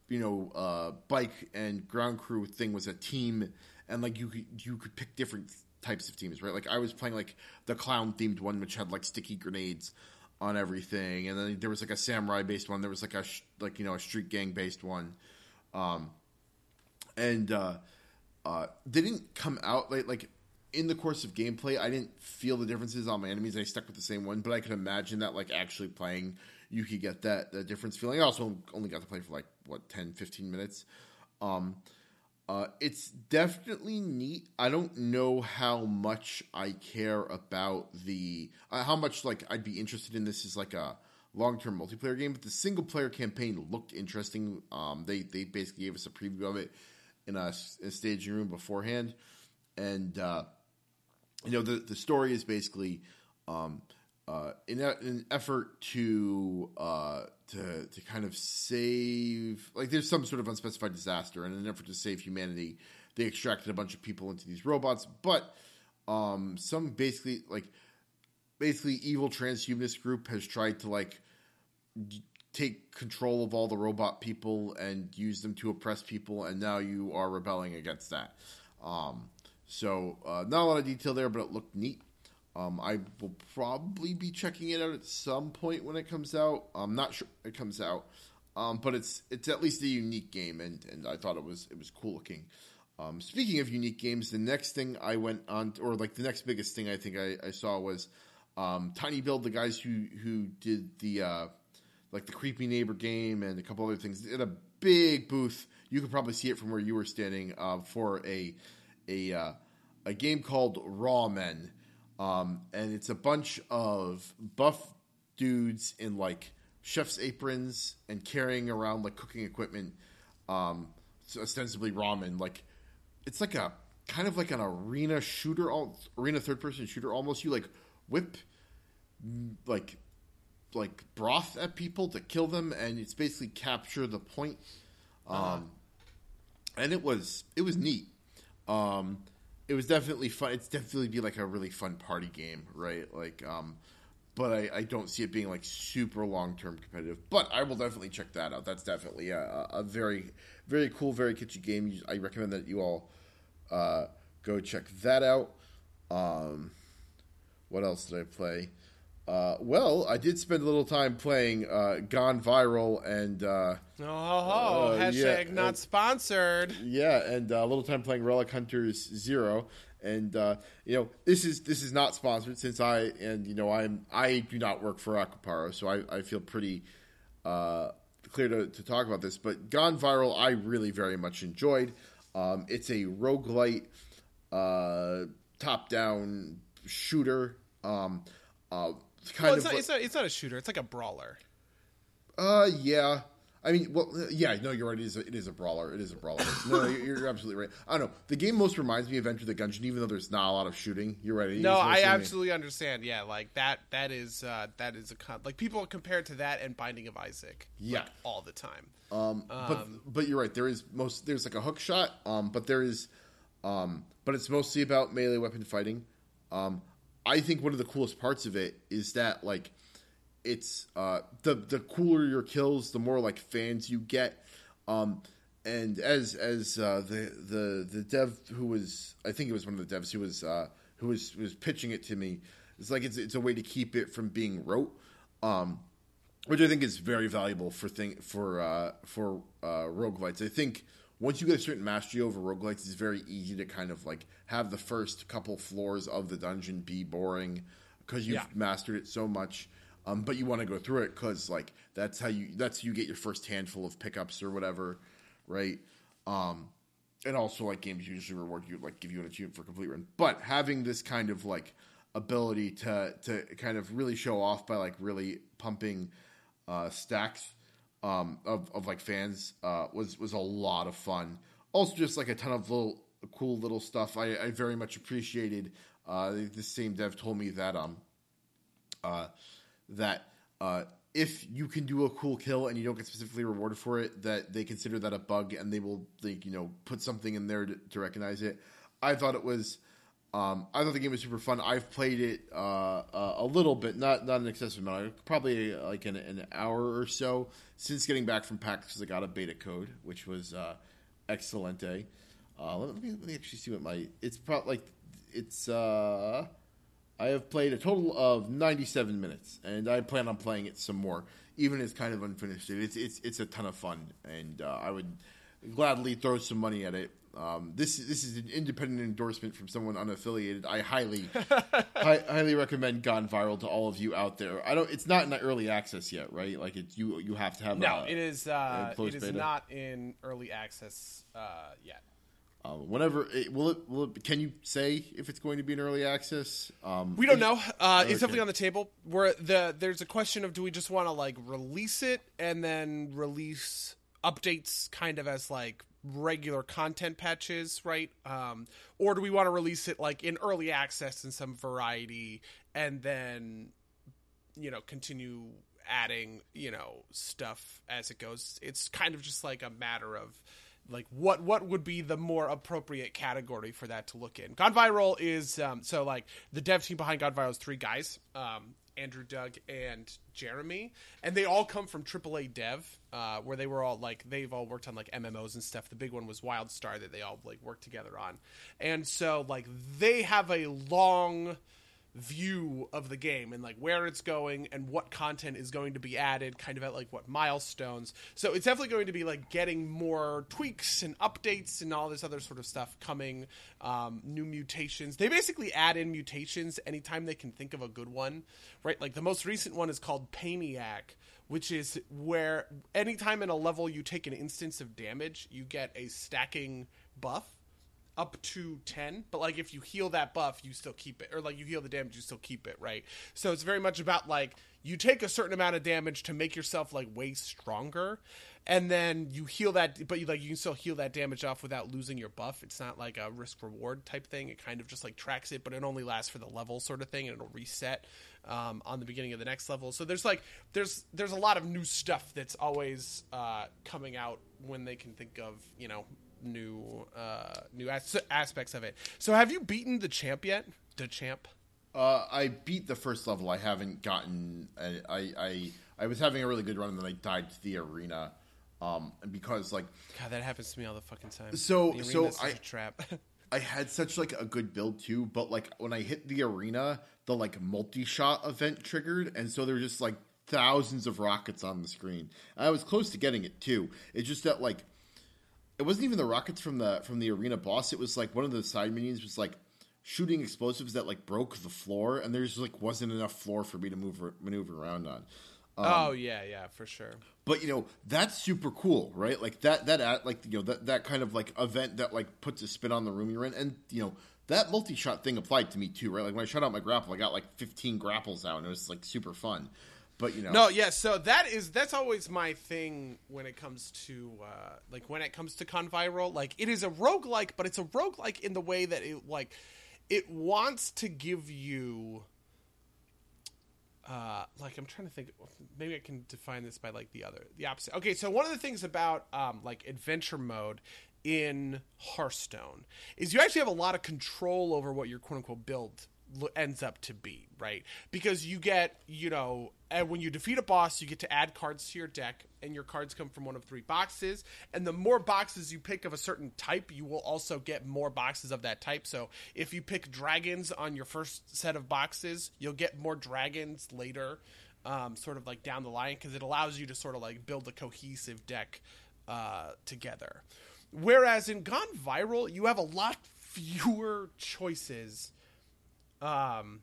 you know uh, bike and ground crew thing was a team, and like you could you could pick different types of teams, right? Like I was playing like the clown themed one, which had like sticky grenades on everything, and then there was like a samurai based one. There was like a sh- like you know a street gang based one, um, and uh, uh, they didn't come out like like in the course of gameplay. I didn't feel the differences on my enemies. I stuck with the same one, but I could imagine that like actually playing, you could get that that difference feeling. I also only got to play for like what 10, 15 minutes. Um, uh, it's definitely neat. I don't know how much I care about the uh, how much like I'd be interested in this as like a long term multiplayer game. But the single player campaign looked interesting. Um, they they basically gave us a preview of it in a, a staging room beforehand, and uh, you know the the story is basically um, uh, in a, an effort to uh, to to kind of save like there's some sort of unspecified disaster and in an effort to save humanity they extracted a bunch of people into these robots but um, some basically like basically evil transhumanist group has tried to like take control of all the robot people and use them to oppress people and now you are rebelling against that. Um, so uh, not a lot of detail there but it looked neat um, I will probably be checking it out at some point when it comes out. I'm not sure it comes out, um, but it's it's at least a unique game, and, and I thought it was it was cool looking. Um, speaking of unique games, the next thing I went on, or like the next biggest thing I think I, I saw was um, tinyBuild, the guys who who did the uh, like the creepy neighbor game and a couple other things in a big booth. You could probably see it from where you were standing uh, for a a uh, a game called Rawmen um, and it's a bunch of buff dudes in like chef's aprons and carrying around like cooking equipment, um, so ostensibly ramen. Like it's like a kind of like an arena shooter, arena third person shooter. Almost you like whip like like broth at people to kill them, and it's basically capture the point. Um, uh-huh. and it was it was neat. Um, it was definitely fun. It's definitely be like a really fun party game, right? Like, um, but I, I don't see it being like super long term competitive. But I will definitely check that out. That's definitely a, a very very cool, very kitschy game. I recommend that you all uh, go check that out. Um, what else did I play? Uh, well, I did spend a little time playing uh, Gone Viral and uh, oh, uh, hashtag yeah, not and, sponsored. Yeah, and uh, a little time playing Relic Hunters Zero, and uh, you know this is this is not sponsored since I and you know I'm I do not work for Akupara, so I, I feel pretty clear to, to talk about this. But Gone Viral, I really very much enjoyed. Um, it's a roguelite uh, top down shooter. Um, kind well, it's, of not, it's, not, it's not a shooter. It's like a brawler. Uh, yeah. I mean, well, yeah, no, you're right. It is a, it is a brawler. It is a brawler. <laughs> no, you're, you're, absolutely right. I don't know. The game most reminds me of Enter the Gungeon, even though there's not a lot of shooting. You're right. No, I absolutely me. understand. Yeah, like that. That is uh, that is a con- like people compare to that and Binding of Isaac. Yeah, like, all the time. Um, um, but but you're right. There is most there's like a hook shot. Um, but there is, um, but it's mostly about melee weapon fighting. Um, I think one of the coolest parts of it is that like it's uh, the the cooler your kills, the more like fans you get. Um, and as as uh, the the the dev who was I think it was one of the devs who was uh, who was was pitching it to me, it's like it's it's a way to keep it from being rote. Um, which I think is very valuable for thing for uh, for uh, roguelites. I think once you get a certain mastery over roguelites, it's very easy to kind of like have the first couple floors of the dungeon be boring because you've yeah. mastered it so much. Um, but you want to go through it because like that's how you that's you get your first handful of pickups or whatever, right? Um, and also like games usually reward you like give you an achievement for complete run. But having this kind of like ability to to kind of really show off by like really pumping uh, stacks um, of of like fans uh, was was a lot of fun. Also, just like a ton of little cool little stuff. I, I very much appreciated. Uh, the same dev told me that um uh, that uh, if you can do a cool kill and you don't get specifically rewarded for it, that they consider that a bug and they will like you know put something in there to, to recognize it. I thought it was. Um, I thought the game was super fun. I've played it uh, uh, a little bit, not not an excessive amount, probably like an, an hour or so since getting back from PAX because I got a beta code, which was uh, excelente. Uh, let, me, let me actually see what my it's probably like it's uh I have played a total of 97 minutes, and I plan on playing it some more, even as kind of unfinished. It's it's it's a ton of fun, and uh, I would gladly throw some money at it. Um, this this is an independent endorsement from someone unaffiliated. I highly <laughs> hi, highly recommend Gone Viral to all of you out there. I don't. It's not in the early access yet, right? Like it's you you have to have. No, a, it is. Uh, it is beta. not in early access uh, yet. Uh, whenever it, will it will it, can you say if it's going to be an early access? Um, We don't know. Uh, Okay. It's definitely on the table. Where the there's a question of do we just want to like release it and then release updates kind of as like regular content patches, right? Um, or do we want to release it like in early access in some variety and then you know continue adding you know stuff as it goes? It's kind of just like a matter of like what what would be the more appropriate category for that to look in. Gone Viral is um, so like the dev team behind Gone Viral is three guys, um, Andrew, Doug, and Jeremy, and they all come from AAA Dev, uh, where they were all like they've all worked on like MMOs and stuff. The big one was WildStar that they all like worked together on, and so like they have a long view of the game and like where it's going and what content is going to be added kind of at like what milestones. So it's definitely going to be like getting more tweaks and updates and all this other sort of stuff coming um, new mutations. They basically add in mutations anytime they can think of a good one right? Like the most recent one is called Painiac which is where anytime in a level you take an instance of damage you get a stacking buff up to 10 but like if you heal that buff you still keep it or like you heal the damage you still keep it right? So it's very much about like you take a certain amount of damage to make yourself like way stronger and then you heal that but you like you can still heal that damage off without losing your buff. It's not like a risk reward type thing. It kind of just like tracks it but it only lasts for the level sort of thing and it'll reset um, on the beginning of the next level. So there's like there's there's a lot of new stuff that's always uh, coming out when they can think of you know new uh new as- aspects of it. So have you beaten the champ yet? The champ? Uh, I beat the first level. I haven't gotten. I, I I I was having a really good run, and then I died to the arena. Um, because like God, that happens to me all the fucking time. So- The so I- trap. <laughs> I had such like a good build too, but like when I hit the arena, the like multi shot event triggered, and so there were just like thousands of rockets on the screen. I was close to getting it too. It's just that like it wasn't even the rockets from the from the arena boss. It was like one of the side minions was like shooting explosives that like broke the floor, and there's like wasn't enough floor for me to move maneuver around on. Um, oh yeah, yeah, for sure. But you know that's super cool, right? Like that that at like you know that that kind of like event that like puts a spin on the room you're in, and you know that multi shot thing applied to me too, right? Like when I shot out my grapple, I got like 15 grapples out, and it was like super fun. But you know, No, yeah, so that is that's always my thing when it comes to uh like when it comes to Gone Viral. Like it is a roguelike, but it's a roguelike in the way that it like it wants to give you uh like I'm trying to think maybe I can define this by like the other the opposite. Okay, so one of the things about um like adventure mode in Hearthstone is you actually have a lot of control over what your quote unquote build ends up to be, right? Because you get, you know, and when you defeat a boss, you get to add cards to your deck, and your cards come from one of three boxes. And the more boxes you pick of a certain type, you will also get more boxes of that type. So if you pick dragons on your first set of boxes, you'll get more dragons later, um, sort of like down the line, because it allows you to sort of like build a cohesive deck uh, together. Whereas in Gone Viral, you have a lot <laughs> fewer choices um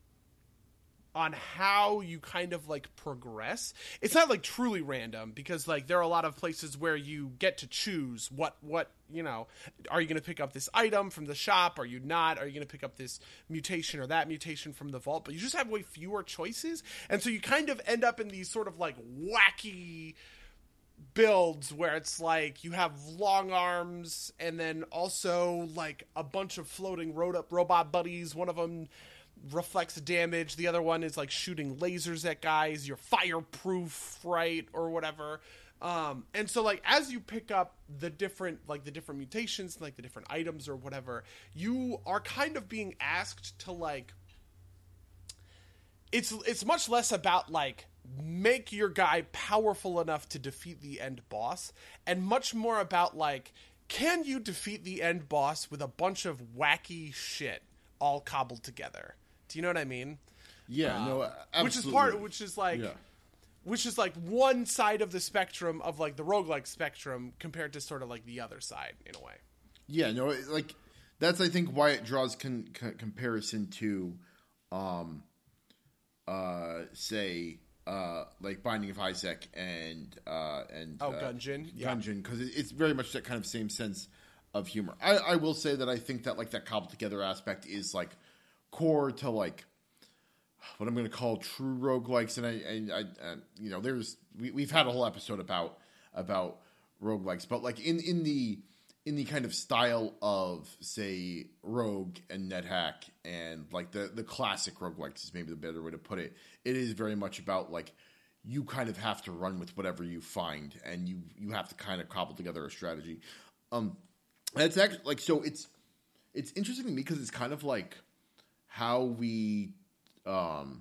on how you kind of like progress. It's not like truly random because like there are a lot of places where you get to choose what what, you know, are you going to pick up this item from the shop? Are you not? Are you going to pick up this mutation or that mutation from the vault? But you just have way fewer choices. And so you kind of end up in these sort of like wacky builds where it's like you have long arms and then also like a bunch of floating ro- robot buddies. One of them reflects damage. The other one is like shooting lasers at guys. You're fireproof, right, or whatever. Um, and so like as you pick up the different like the different mutations, like the different items or whatever, you are kind of being asked to like. It's it's much less about like make your guy powerful enough to defeat the end boss, and much more about like can you defeat the end boss with a bunch of wacky shit all cobbled together. Do you know what I mean? Yeah, no, absolutely. Which is part which is like Yeah. which is like one side of the spectrum of like the roguelike spectrum compared to sort of like the other side in a way. Yeah, no, like that's I think why it draws con- con- comparison to, um, uh, say, uh, like Binding of Isaac and uh and Oh, uh, Gungeon, yeah. Gungeon, because it, it's very much that kind of same sense of humor. I, I will say that I think that like that cobbled together aspect is like core to like what I'm going to call true roguelikes. And I, and I, and, you know, there's we, we've had a whole episode about about roguelikes, but like in in the in the kind of style of say Rogue and NetHack and like the the classic roguelikes is maybe the better way to put it. It is very much about like you kind of have to run with whatever you find and you you have to kind of cobble together a strategy. Um, that's actually like so it's it's interesting to me because it's kind of like how we um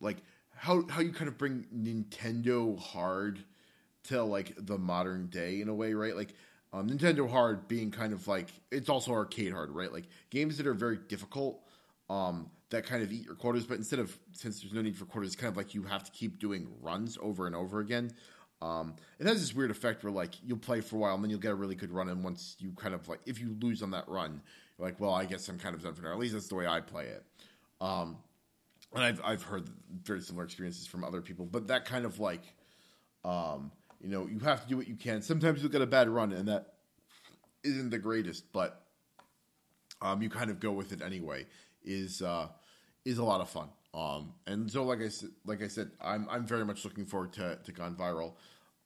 like how how you kind of bring Nintendo hard to like the modern day in a way, right? Like um, Nintendo hard being kind of like it's also arcade hard, right? Like games that are very difficult um that kind of eat your quarters, but instead of since there's no need for quarters, it's kind of like you have to keep doing runs over and over again. Um, it has this weird effect where like you'll play for a while and then you'll get a really good run, and once you kind of like if you lose on that run, like, well, I guess I'm kind of done for now. At least that's the way I play it. Um, and I've I've heard very similar experiences from other people, but that kind of like, um, you know, you have to do what you can. Sometimes you'll get a bad run, and that isn't the greatest, but um, you kind of go with it anyway. Is uh, is a lot of fun. Um, and so, like I said, like I said, I'm I'm very much looking forward to to Gone Viral.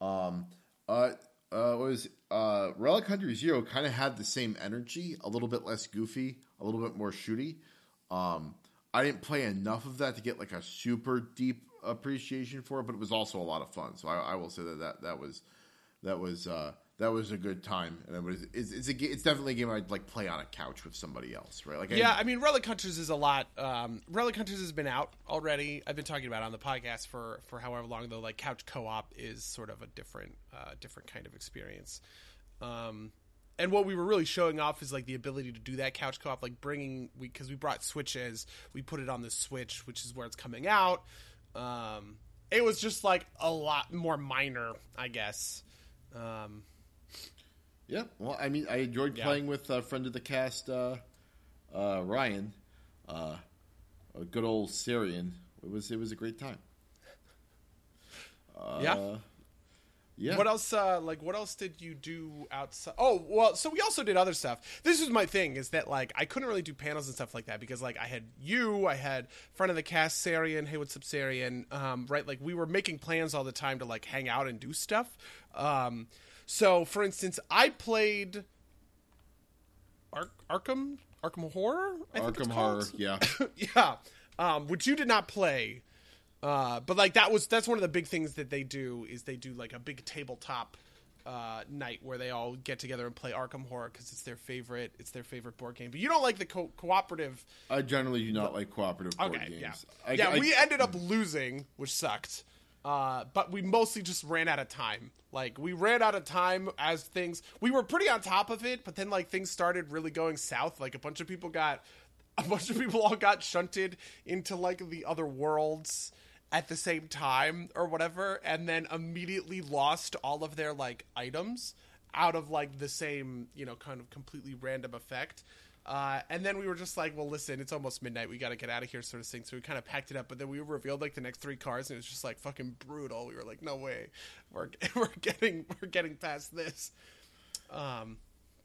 Um, uh, uh, was uh, Relic Hunter Zero kind of had the same energy, a little bit less goofy, a little bit more shooty. Um, I didn't play enough of that to get like a super deep appreciation for it, but it was also a lot of fun. So I, I will say that that, that was that was uh, that was a good time, and it was it's it's, a, it's definitely a game I'd like play on a couch with somebody else, right? Like Yeah, I mean, Relic Hunters is a lot. Um, Relic Hunters has been out already. I've been talking about on the podcast for for however long. Though, like couch co-op is sort of a different uh, different kind of experience. Um, and what we were really showing off is like the ability to do that couch co-op, like bringing we because we brought switches, we put it on the Switch, which is where it's coming out. Um, it was just like a lot more minor, I guess. Um, Yeah, well, I mean, I enjoyed Yeah. playing with a friend of the cast, uh, uh, Ryan, uh, a good old Syrian. It was it was a great time. Uh, Yeah. yeah. What else? Uh, like, what else did you do outside? Oh, well, so we also did other stuff. This was my thing is that like I couldn't really do panels and stuff like that because like I had you, I had friend of the cast Syrian, hey what's up Sarian, um, right? Like we were making plans all the time to like hang out and do stuff. Um, so for instance, I played Ar- Arkham Arkham Horror. I Arkham? Horror, yeah. <coughs> yeah, um, which you did not play. Uh, but like that was that's one of the big things that they do is they do like a big tabletop uh, night where they all get together and play Arkham Horror because it's their favorite it's their favorite board game. But you don't like the co- cooperative. I generally do not like cooperative board Okay, games. yeah, I, yeah. I- we ended up losing, which sucked. Uh, but we mostly just ran out of time. Like we ran out of time as things. We were pretty on top of it, but then like things started really going south. Like a bunch of people got, a bunch of people all got shunted into like the other worlds at the same time or whatever, and then immediately lost all of their like items out of like the same you know kind of completely random effect. Uh, and then we were just like, well, listen, it's almost midnight. We got to get out of here, sort of thing. So we kind of packed it up. But then we revealed like the next three cars, and it was just like fucking brutal. We were like, no way, we're <laughs> we're getting we're getting past this. Um,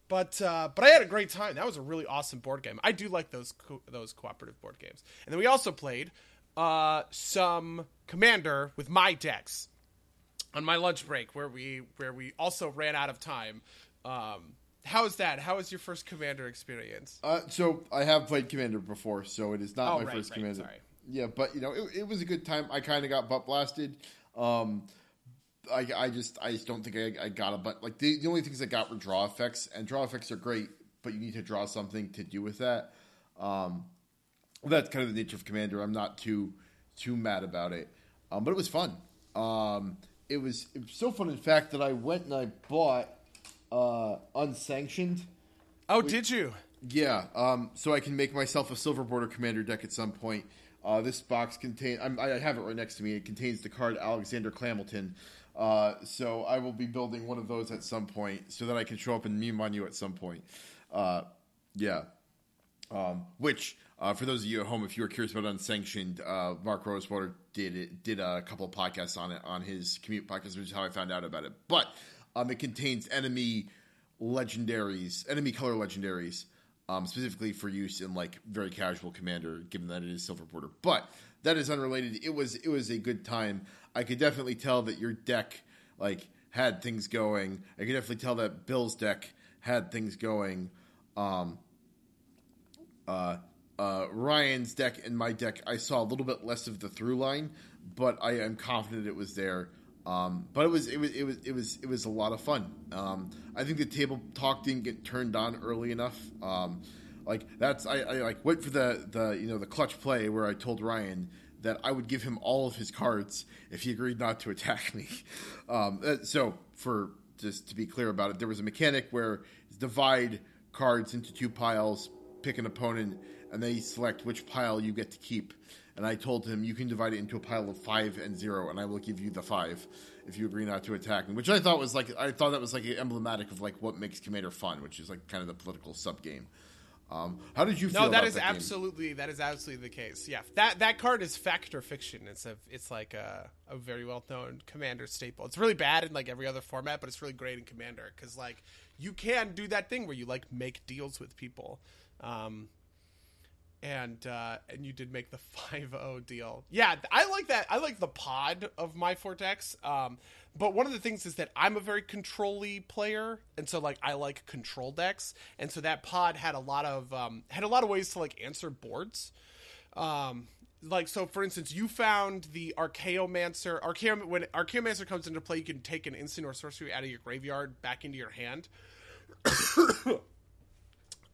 but uh, but I had a great time. That was a really awesome board game. I do like those co- those cooperative board games. And then we also played uh, some Commander with my decks. on my lunch break where we where we also ran out of time. Um, how is that? How was your first Commander experience? Uh, so I have played Commander before, so it is not Oh, my right, first right, Commander. sorry. Yeah, but you know, it, it was a good time. I kind of got butt blasted. Um, I, I just I just don't think I, I got a but like the, the only things I got were draw effects, and draw effects are great, but you need to draw something to do with that. Um, that's kind of the nature of Commander. I'm not too too mad about it, um, but it was fun. Um, it was it was so fun, in fact, that I went and I bought uh, unsanctioned. Oh, did you? Yeah, um, so I can make myself a silver border commander deck at some point. Uh, this box contains, I have it right next to me. It contains the card Alexander Clamilton. Uh, so I will be building one of those at some point so that I can show up and meme on you at some point. Uh, yeah. Um, which, uh, for those of you at home, if you are curious about unsanctioned, uh, Mark Rosewater did it, did a couple of podcasts on it on his commute podcast, which is how I found out about it. But um, it contains enemy legendaries, enemy color legendaries, um, specifically for use in like very casual commander, given that it is silver border. But that is unrelated. It was it was a good time. I could definitely tell that your deck like had things going. I could definitely tell that Bill's deck had things going. Um, uh, uh, Ryan's deck and my deck, I saw a little bit less of the through line, but I am confident it was there. Um, but it was it was it was it was it was a lot of fun. Um, I think the table talk didn't get turned on early enough. Um, like that's I, I like went for the the you know the clutch play where I told Ryan that I would give him all of his cards if he agreed not to attack <laughs> me. Um, uh, so for just to be clear about it, there was a mechanic where divide cards into two piles, pick an opponent, and then you select which pile you get to keep. And I told him you can divide it into a pile of five and zero, and I will give you the five if you agree not to attack me. Which I thought was like I thought that was like emblematic of like what makes Commander fun, which is like kind of the political sub game. Um, how did you feel? No, that is that game? absolutely that is absolutely the case. Yeah, that that card is fact or fiction. It's a it's like a, a very well known commander staple. It's really bad in like every other format, but it's really great in commander because like you can do that thing where you like make deals with people. Um, and uh, and you did make the <laughs> 5-0 deal. Yeah, I like that. I like the pod of my Vortex. Um, but one of the things is that I'm a very control-y player, and so like I like control decks, and so that pod had a lot of um, had a lot of ways to like answer boards. Um, like so, for instance, you found the Archaeomancer. Archaeo when Archaeomancer comes into play, you can take an instant or sorcery out of your graveyard back into your hand. <coughs> <coughs>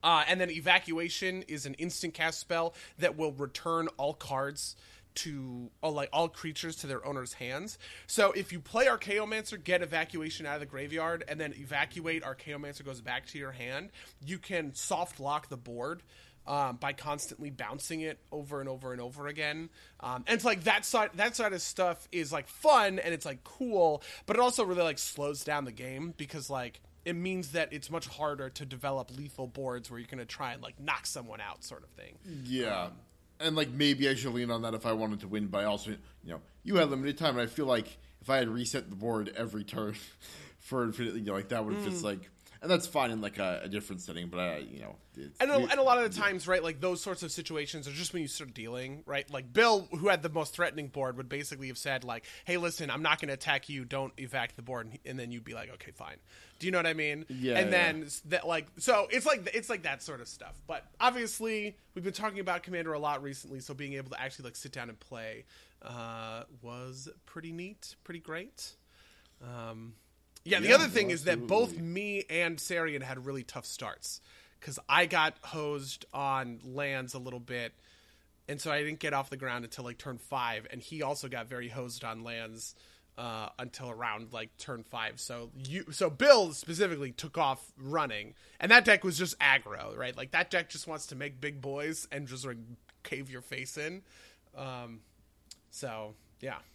Uh, and then evacuation is an instant cast spell that will return all cards to all like all creatures to their owner's hands. So if you play Archaeomancer, get evacuation out of the graveyard, and then evacuate Archaeomancer goes back to your hand, you can soft lock the board. Um, by constantly bouncing it over and over and over again, um, and it's like that side that side of stuff is like fun and it's like cool, but it also really like slows down the game because like it means that it's much harder to develop lethal boards where you're going to try and like knock someone out, sort of thing. Yeah. Um, and like maybe I should lean on that if I wanted to win, but I also, you know, you had limited time, and I feel like if I had reset the board every turn <laughs> for infinitely, you know, like that would have just mm. like, and that's fine in like a, a different setting, but I, you know, it's, And a, and a lot of the times, right, like those sorts of situations are just when you start dealing, right? Like Bill, who had the most threatening board, would basically have said, like, "Hey, listen, I'm not going to attack you. Don't evac the board," and, and then you'd be like, "Okay, fine." Do you know what I mean? Yeah, And then s- that, like, so it's like it's like that sort of stuff. But obviously, we've been talking about Commander a lot recently, so being able to actually like sit down and play uh, was pretty neat, pretty great. Um, yeah, the Yeah, other thing no, is that both me and Sarian had really tough starts because I got hosed on lands a little bit, and so I didn't get off the ground until like turn five, and he also got very hosed on lands uh, until around like turn five. So you, so Bill specifically took off running, and that deck was just aggro, right? Like that deck just wants to make big boys and just like cave your face in. Um, so yeah. <sighs>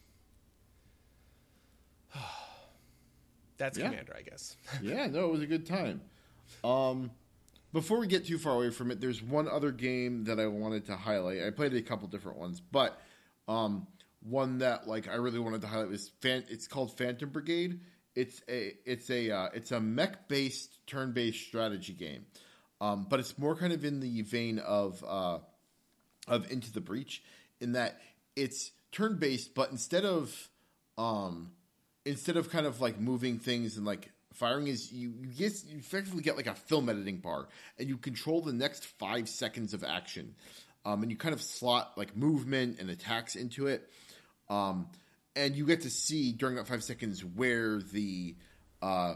<sighs> <sighs> That's Yeah. Commander, I guess. <laughs> yeah, no, it was a good time. Um, before we get too far away from it, there's one other game that I wanted to highlight. I played a couple different ones, but um, one that like I really wanted to highlight was Fan- it's called Phantom Brigade. It's a it's a uh, it's a mech based turn based strategy game, um, but it's more kind of in the vein of uh, of Into the Breach in that it's turn based, but instead of um, instead of kind of like moving things and like firing is you you get you effectively get like a film editing bar and you control the next five seconds of action. Um, and you kind of slot like movement and attacks into it. Um, and you get to see during that five seconds where the uh,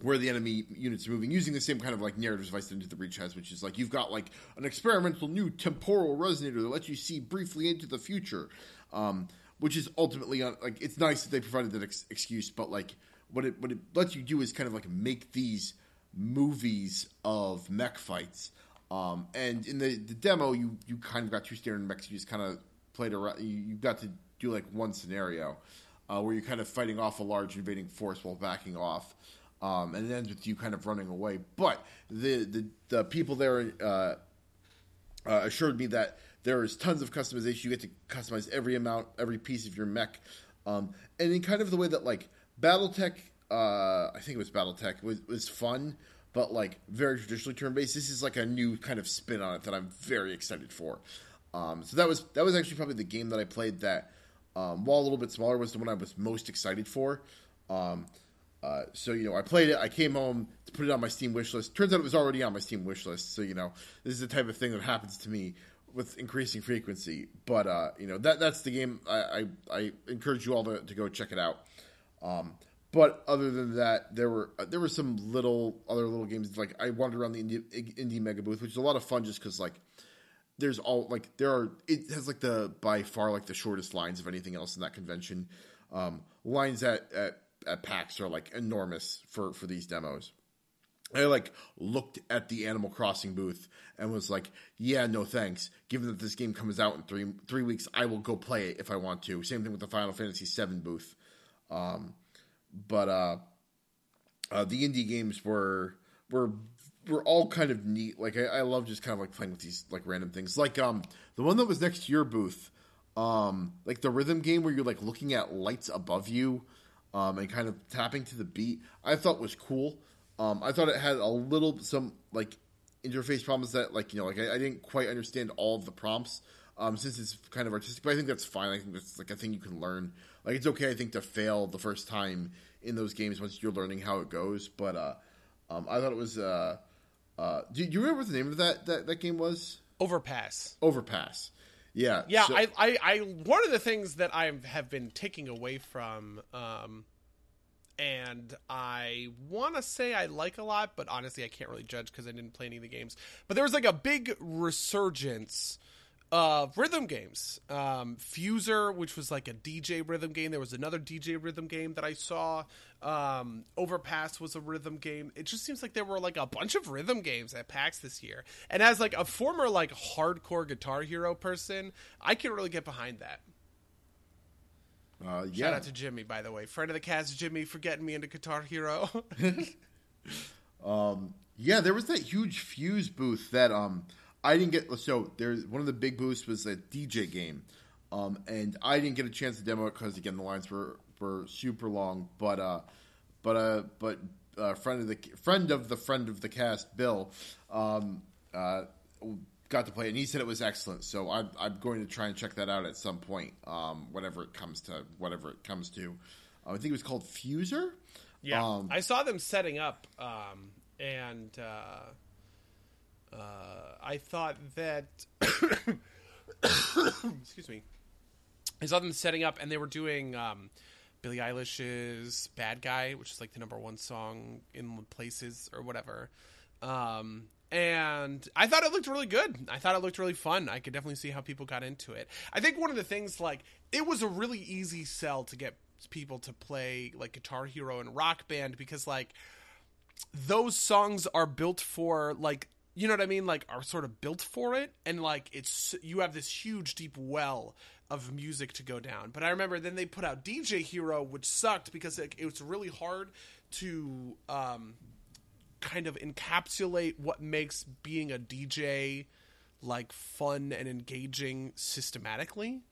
where the enemy units are moving using the same kind of like narrative device into the breach has which is like you've got like an experimental new temporal resonator that lets you see briefly into the future. Um, which is ultimately uh, like it's nice that they provided that ex- excuse but like what it what it lets you do is kind of like make these movies of mech fights. Um, and in the, the demo, you you kind of got two standard mechs. You just kind of played around. You, you got to do like one scenario uh, where you're kind of fighting off a large invading force while backing off. Um, and it ends with you kind of running away. But the the, the people there uh, uh, assured me that there is tons of customization. You get to customize every amount, every piece of your mech, um, and in kind of the way that like BattleTech, uh, I think it was BattleTech, was was fun, but like very traditionally turn based. This is like a new kind of spin on it that I'm very excited for. Um, so that was that was actually probably the game that I played that, um, while a little bit smaller, was the one I was most excited for. Um, uh, so you know, I played it. I came home to put it on my Steam wish list. Turns out it was already on my Steam wish list. So you know, this is the type of thing that happens to me with increasing frequency. But uh, you know, that that's the game. I I, I encourage you all to, to go check it out. Um, but other than that, there were uh, there were some little other little games. Like I wandered around the indie, indie mega booth, which is a lot of fun, just because like there's all like there are it has like the by far like the shortest lines of anything else in that convention. Um, lines at, at at PAX are like enormous for for these demos. I like looked at the Animal Crossing booth and was like, "Yeah, no thanks. Given that this game comes out in three three weeks, I will go play it if I want to." Same thing with the Final Fantasy VII booth. Um, but uh, uh, the indie games were were were all kind of neat. Like I, I love just kind of like playing with these like random things. Like um, the one that was next to your booth, um, like the rhythm game where you're like looking at lights above you, um, and kind of tapping to the beat. I thought was cool. Um, I thought it had a little some like interface problems that like you know like I, I didn't quite understand all of the prompts. Um, since it's kind of artistic, but I think that's fine. I think that's like a thing you can learn. Like it's okay, I think, to fail the first time in those games once you're learning how it goes. But uh, um, I thought it was. Uh, uh, do, do, you remember what the name of that that, that game was? Overpass. Overpass. Yeah. Yeah. So- I, I, I, one of the things that I have been taking away from, um, and I want to say I like a lot, but honestly, I can't really judge because I didn't play any of the games. But there was like a big resurgence of rhythm games. Um, Fuser, which was like a DJ rhythm game. There was another DJ rhythm game that I saw. Um, Overpass was a rhythm game. It just seems like there were like a bunch of rhythm games at PAX this year. And as like a former like hardcore Guitar Hero person, I can't really get behind that. Uh, yeah. Shout out to Jimmy, by the way, friend of the cast, Jimmy, for getting me into Guitar Hero. <laughs> um, yeah, there was that huge Fuse booth that um I didn't get so there's one of the big booths was a DJ game, um, and I didn't get a chance to demo it because again the lines were were super long. But uh, but uh, but uh, friend of the friend of the friend of the cast, Bill, um, uh, got to play it, and he said it was excellent. So I'm I'm going to try and check that out at some point, um, whatever it comes to, whatever it comes to. Uh, I think it was called Fuser. Yeah, um, I saw them setting up, um, and. Uh uh, I thought that. <coughs> excuse me. I saw them setting up, and they were doing um, Billie Eilish's "Bad Guy," which is like the number one song in places or whatever. Um, and I thought it looked really good. I thought it looked really fun. I could definitely see how people got into it. I think one of the things, like, it was a really easy sell to get people to play like Guitar Hero and Rock Band because, like, those songs are built for like you know what I mean? Like are sort of built for it, and like it's you have this huge deep well of music to go down. But I remember then they put out DJ Hero, which sucked because it, it was really hard to um, kind of encapsulate what makes being a DJ like fun and engaging systematically.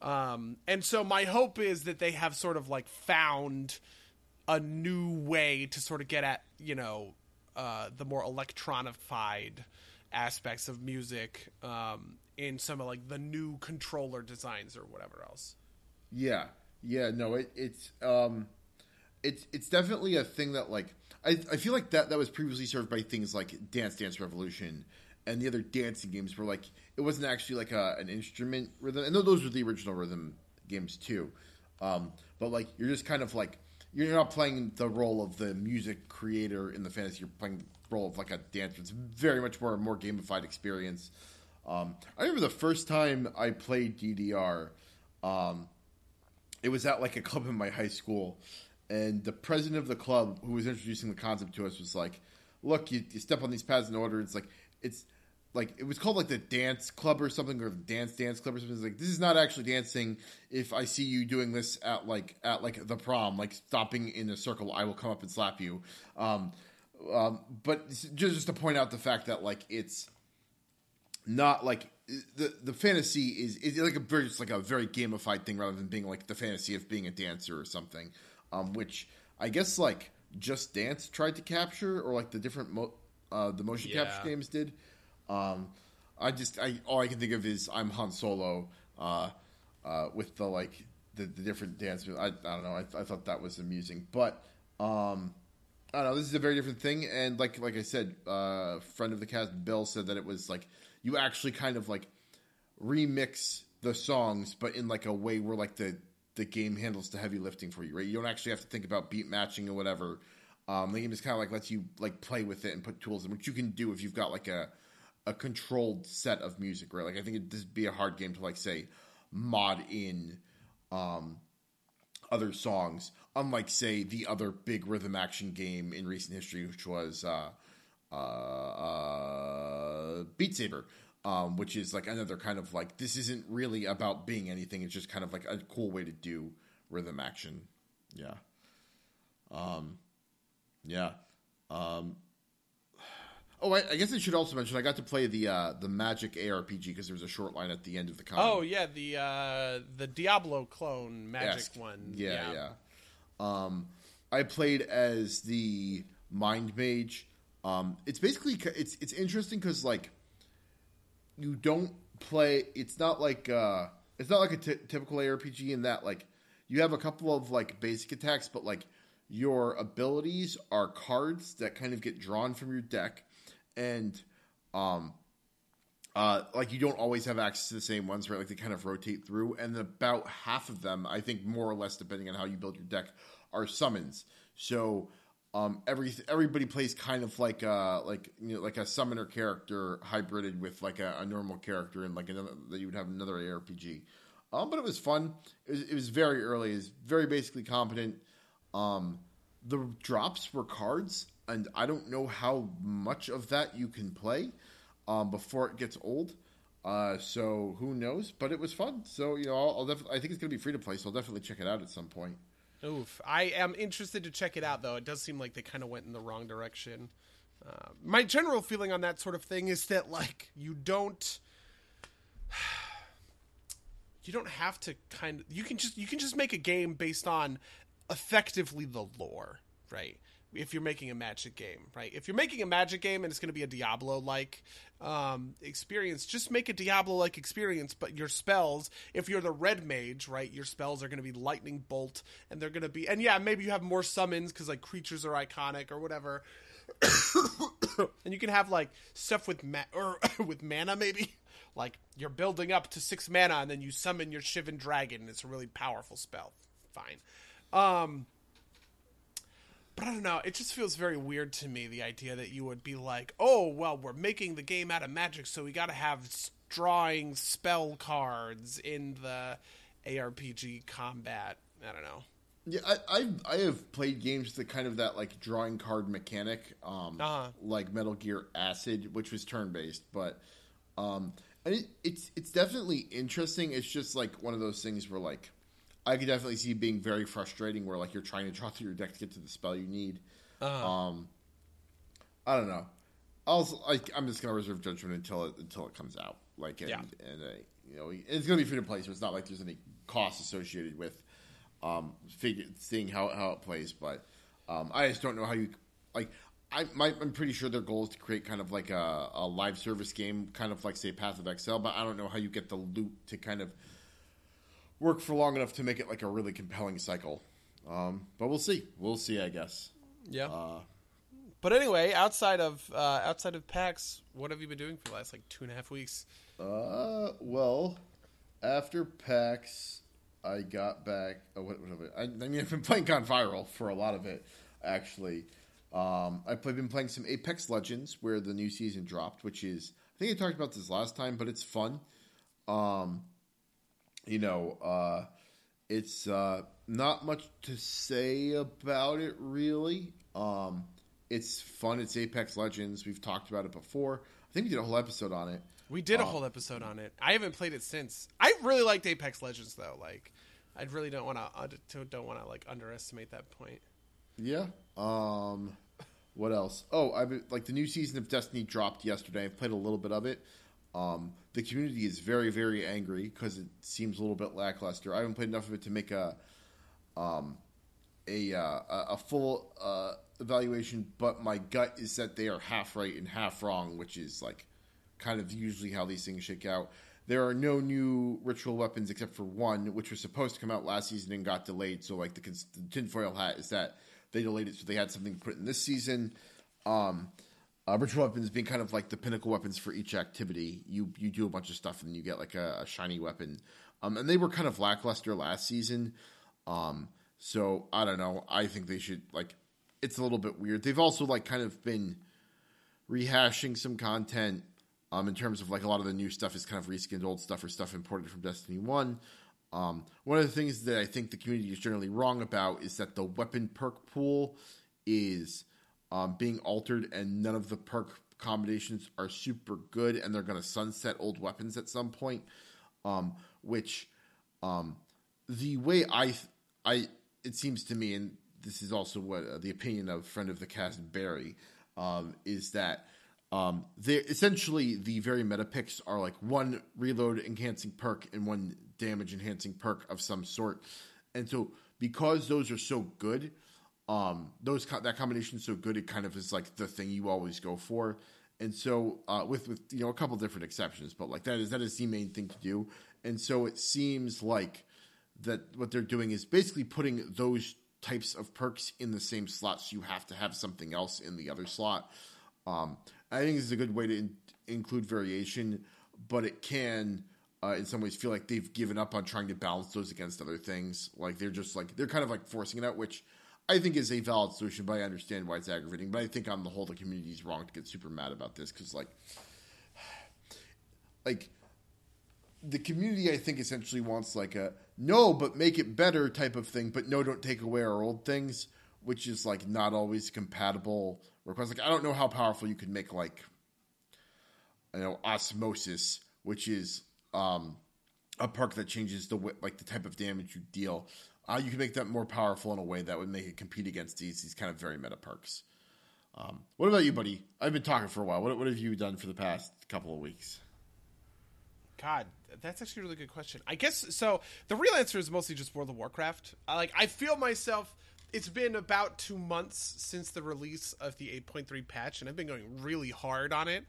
Um, and so my hope is that they have sort of like found a new way to sort of get at you know uh, the more electronified aspects of music um, in some of like the new controller designs or whatever else. Yeah, yeah, no, it, it's um, it's it's definitely a thing that like I, I feel like that that was previously served by things like Dance Dance Revolution and the other dancing games where like it wasn't actually like a, an instrument rhythm. And those were the original rhythm games too. Um, but like you're just kind of like you're not playing the role of the music creator in the fantasy. You're playing the role of like a dancer. It's very much more more gamified experience. Um, i remember the first time i played ddr um, it was at like a club in my high school and the president of the club who was introducing the concept to us was like look you, you step on these pads in order. It's like it's like it was called like the dance club or something or the dance dance club or something. It's like this is not actually dancing if i see you doing this at like at like the prom like stopping in a circle i will come up and slap you. Um, um but just just to point out the fact that like it's not like the the fantasy is is like a very like a very gamified thing rather than being like the fantasy of being a dancer or something um which i guess like just dance tried to capture or like the different mo- uh the motion Yeah. capture games did. Um i just i all i can think of is i'm han solo uh uh with the like the, the different dance i, I don't know. I, I thought that was amusing. But um I don't know. This is a very different thing, and like like I said, uh, friend of the cast Bill said that it was like you actually kind of like remix the songs, but in like a way where like the the game handles the heavy lifting for you, right? You don't actually have to think about beat matching or whatever. Um, the game just kind of like lets you like play with it and put tools in, which you can do if you've got like a a controlled set of music, right? Like I think it'd just be a hard game to like say mod in um other songs, unlike say the other big rhythm action game in recent history, which was uh, uh, uh, Beat Saber, um, which is like another kind of like this isn't really about being anything; it's just kind of like a cool way to do rhythm action. Yeah, um, yeah. Um, oh, I, I guess I should also mention I got to play the uh, the Magic ARPG because there was a short line at the end of the con. Oh yeah, the uh, the Diablo clone magic one. Yeah, yeah. Um, I played as the mind mage. Um, it's basically it's it's interesting because like you don't play. It's not like uh, it's not like a t- typical ARPG in that like you have a couple of like basic attacks, but like your abilities are cards that kind of get drawn from your deck, and um, uh, like you don't always have access to the same ones, right? Like they kind of rotate through, and about half of them, I think, more or less, depending on how you build your deck, are summons. So um, every everybody plays kind of like a like you know like a summoner character hybrided with like a, a normal character and like another that you would have another ARPG. Um, but it was fun. It was, it was very early. It was very basically competent. Um, the drops were cards, and I don't know how much of that you can play um, before it gets old. Uh, so who knows? But it was fun. So you know, I'll, I'll. I think it's gonna be free to play, so I'll definitely check it out at some point. Oof. I am interested to check it out, though. It does seem like they kind of went in the wrong direction. Uh, my general feeling on that sort of thing is that, like, you don't. <sighs> You don't have to kind of. You can just you can just make a game based on effectively the lore, right? If you're making a magic game, right? If you're making a magic game and it's going to be a Diablo like um, experience, just make a Diablo like experience. But your spells, if you're the red mage, right, your spells are going to be lightning bolt, and they're going to be, and yeah, maybe you have more summons because like creatures are iconic or whatever. <coughs> and you can have like stuff with ma- or <coughs> with mana maybe like you're building up to six mana and then you summon your Shivan dragon it's a really powerful spell fine um but I don't know. It just feels very weird to me the idea that you would be like, "Oh, well, we're making the game out of magic, so we got to have drawing spell cards in the ARPG combat." I don't know. Yeah, I, I've I have played games that kind of that like drawing card mechanic, um, Uh-huh. like Metal Gear Acid, which was turn based, but um, and it, it's it's definitely interesting. It's just like one of those things where like I could definitely see it being very frustrating, where like you're trying to draw <laughs> through your deck to get to the spell you need. Um, I don't know. I'll I, am just gonna reserve judgment until it until it comes out. Like and, Yeah. and uh, you know it's gonna be free to play, so it's not like there's any cost associated with um figure, seeing how how it plays. But um, I just don't know how you like. I I'm pretty sure their goal is to create kind of like a, a live service game, kind of like say Path of Exile. But I don't know how you get the loot to kind of work for long enough to make it like a really compelling cycle. Um, but we'll see. We'll see. I guess. Yeah. Uh, but anyway, outside of uh, outside of PAX, what have you been doing for the last like two and a half weeks? uh, well, after PAX, I got back. Oh, what, what, I, I mean, <laughs> I've been playing Gone Viral for a lot of it, actually. Um, I've been playing some Apex Legends, where the new season dropped, which is I think I talked about this last time, but it's fun. Um, you know, uh, it's uh, not much to say about it really. Um, it's fun. It's Apex Legends. We've talked about it before. I think we did a whole episode on it. We did a Uh, whole episode on it. I haven't played it since. I really liked Apex Legends though. Like, I really don't want to don't want to like underestimate that point. Yeah. Um, what else? Oh, I have like the new season of Destiny dropped yesterday. I've played a little bit of it. Um, the community is very, very angry because it seems a little bit lackluster. I haven't played enough of it to make a um, a uh, a full uh, evaluation, but my gut is that they are half right and half wrong, which is like kind of usually how these things shake out. There are no new ritual weapons except for one, which was supposed to come out last season and got delayed. So, like the, the tinfoil hat is that they delayed it, so they had something to put in this season. Um, uh, ritual weapons being kind of like the pinnacle weapons for each activity. You you do a bunch of stuff and you get like a, a shiny weapon. Um, and they were kind of lackluster last season. Um, so I don't know. I think they should like. It's a little bit weird. They've also like kind of been rehashing some content. Um, in terms of like a lot of the new stuff is kind of reskinned old stuff or stuff imported from Destiny One. Um, one of the things that I think the community is generally wrong about is that the weapon perk pool is um, being altered, and none of the perk combinations are super good, and they're going to sunset old weapons at some point. Um, which um, the way I I it seems to me, and this is also what uh, the opinion of friend of the cast Barry um, is that um, they essentially the very meta picks are like one reload enhancing perk and one damage enhancing perk of some sort, and so because those are so good, um, those that combination is so good, it kind of is like the thing you always go for. And so, uh, with with you know a couple different exceptions, but like that is that is the main thing to do. And so it seems like that what they're doing is basically putting those types of perks in the same slot, so you have to have something else in the other slot. Um, I think this is a good way to in- include variation, but it can, uh, in some ways, feel like they've given up on trying to balance those against other things. Like they're just like they're kind of like forcing it out, which I think is a valid solution. But I understand why it's aggravating. But I think on the whole, the community is wrong to get super mad about this because like, <sighs> like the community, I think, essentially wants like a no, but make it better type of thing, but no, don't take away our old things, which is like not always compatible request. Like I don't know how powerful you could make like you know osmosis, which is um, a perk that changes the like the type of damage you deal. Uh, you can make that more powerful in a way that would make it compete against these these kind of very meta perks. Um, what about you, buddy? I've been talking for a while. What, what have you done for the past couple of weeks? God, that's actually a really good question. I guess so. The real answer is mostly just World of Warcraft. I, like, I feel myself. It's been about two months since the release of the 8.3 patch, and I've been going really hard on it.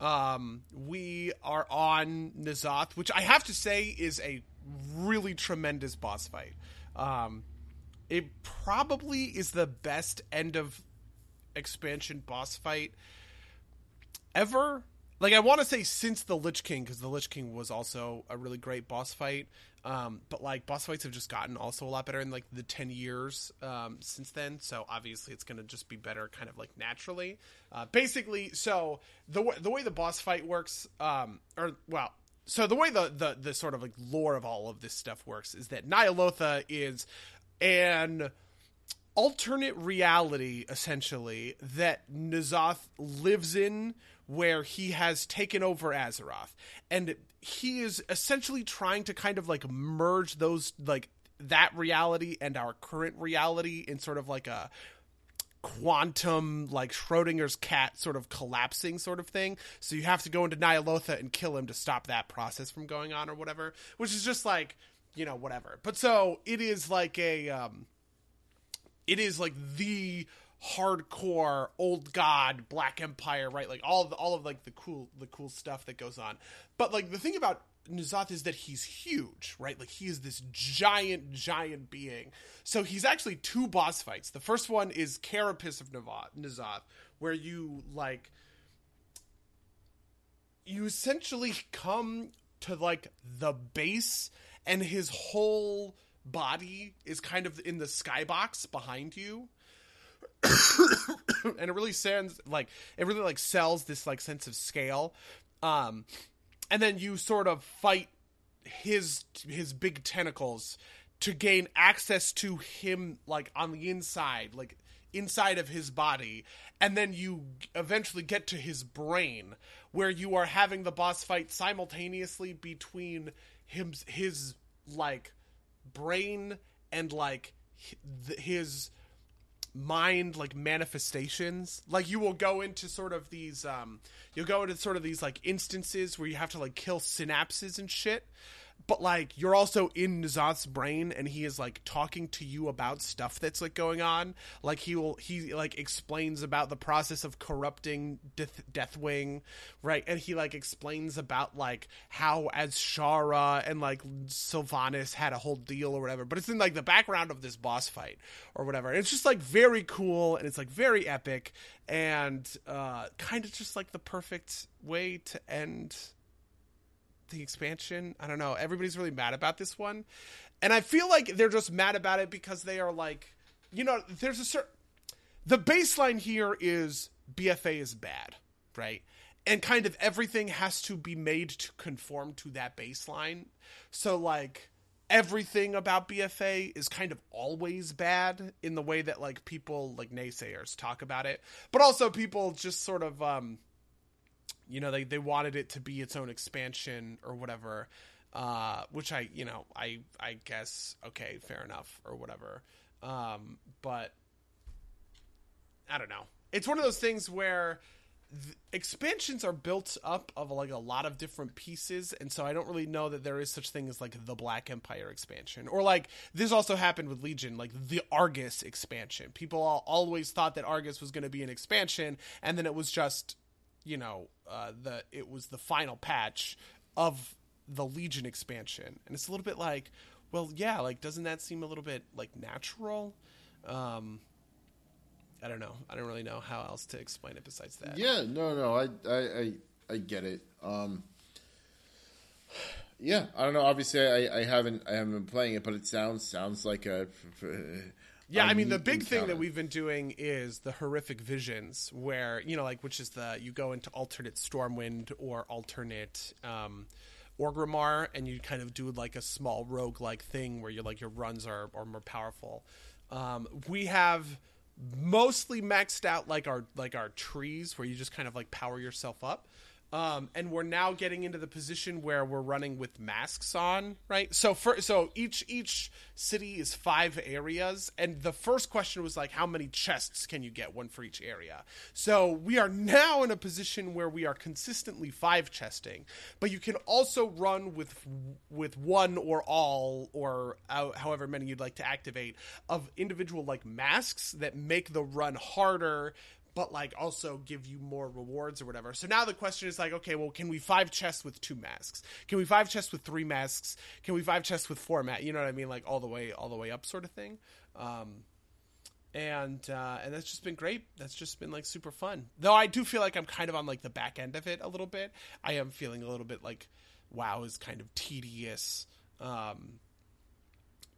Um, we are on N'Zoth, which I have to say is a really tremendous boss fight. Um, it probably is the best end of expansion boss fight ever. Like I want to say since the Lich King because the Lich King was also a really great boss fight. Um, but like boss fights have just gotten also a lot better in like the 10 years um, since then so obviously it's going to just be better kind of like naturally uh, basically so the, w- the way the boss fight works um, or well so the way the, the the sort of like lore of all of this stuff works is that Ny'alotha is an alternate reality essentially that N'Zoth lives in where he has taken over Azeroth. And he is essentially trying to kind of like merge those like that reality and our current reality in sort of like a quantum like Schrodinger's cat sort of collapsing sort of thing. So you have to go into Ny'alotha and kill him to stop that process from going on or whatever, which is just like, you know, whatever. But so it is like a um it is like the hardcore old god black empire right like all of the, all of like the cool the cool stuff that goes on but like the thing about N'Zoth is that he's huge, right? Like he is this giant, giant being. So he's actually two boss fights. The first one is Carapace of N'Zoth, where you like you essentially come to like the base and his whole body is kind of in the skybox behind you <coughs> and it really sounds like it really like sells this like sense of scale um and then you sort of fight his his big tentacles to gain access to him like on the inside like inside of his body. And then you eventually get to his brain where you are having the boss fight simultaneously between him his like brain and like his mind like manifestations. Like you will go into sort of these um you'll go into sort of these like instances where you have to like kill synapses and shit but like you're also in N'Zoth's brain and he is like talking to you about stuff that's like going on. Like he will he like explains about the process of corrupting Death, Deathwing right? And he like explains about like how Azshara and like Sylvanas had a whole deal or whatever but it's in like the background of this boss fight or whatever. It's just like very cool and it's like very epic and uh kind of just like the perfect way to end the expansion. I don't know. Everybody's really mad about this one. And I feel like they're just mad about it because they are like, you know, there's a certain. The baseline here is BFA is bad, right? And kind of everything has to be made to conform to that baseline. So, like, everything about BFA is kind of always bad in the way that, like, people, like, naysayers talk about it. But also, people just sort of, um, you know they, they wanted it to be its own expansion or whatever uh, which i you know i i guess okay fair enough or whatever. Um, but i don't know. It's one of those things where expansions are built up of like a lot of different pieces and so i don't really know that there is such thing as like the black empire expansion. Or like this also happened with legion like the argus expansion. People all, always thought that argus was going to be an expansion and then it was just you know uh, the it was the final patch of the Legion expansion, and it's a little bit like, well, yeah, like doesn't that seem a little bit like natural? Um, I don't know. I don't really know how else to explain it besides that. Yeah, no, no, I, I, I, I get it. Um, yeah, I don't know. Obviously, I, I haven't, I haven't been playing it, but it sounds sounds like a <laughs> yeah, I mean the big thing that we've been doing is the horrific visions, where you know, like which is the you go into alternate Stormwind or alternate um, Orgrimmar, and you kind of do like a small rogue like thing where you're like your runs are are more powerful. Um, we have mostly maxed out like our like our trees where you just kind of like power yourself up. Um, and we're now getting into the position where we're running with masks on, right? So for so each each city is five areas, and the first question was like, how many chests can you get? One for each area. So we are now in a position where we are consistently five chesting, but you can also run with with one or all or however many you'd like to activate of individual like masks that make the run harder but like also give you more rewards or whatever. So now the question is like, okay, well, can we five chests with two masks? Can we five chests with three masks? Can we five chests with four masks? You know what I mean? Like all the way, all the way up, sort of thing. Um, and uh, and that's just been great. That's just been like super fun. Though I do feel like I'm kind of on like the back end of it a little bit. I am feeling a little bit like WoW is kind of tedious. Um,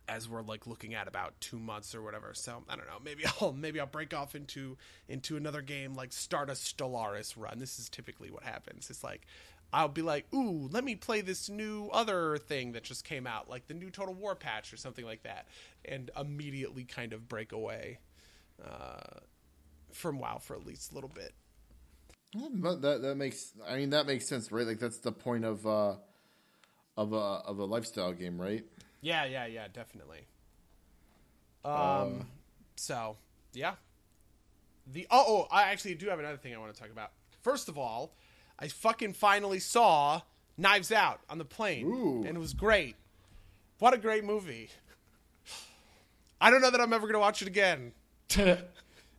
as we're like looking at about two months or whatever. So I don't know. Maybe <laughs> I'll maybe I'll break off into into another game like start a Stellaris run. This is typically what happens. It's like I'll be like, ooh, let me play this new other thing that just came out, like the new Total War patch or something like that, and immediately kind of break away uh, from WoW for at least a little bit. But that that makes I mean that makes sense, right? Like that's the point of uh, of a of a lifestyle game, right? Yeah, yeah, yeah, definitely. Um, um so yeah. The oh, oh, I actually do have another thing I want to talk about. First of all, I fucking finally saw Knives Out on the plane, Ooh. and it was great. What a great movie! <sighs> I don't know that I'm ever gonna watch it again. <laughs>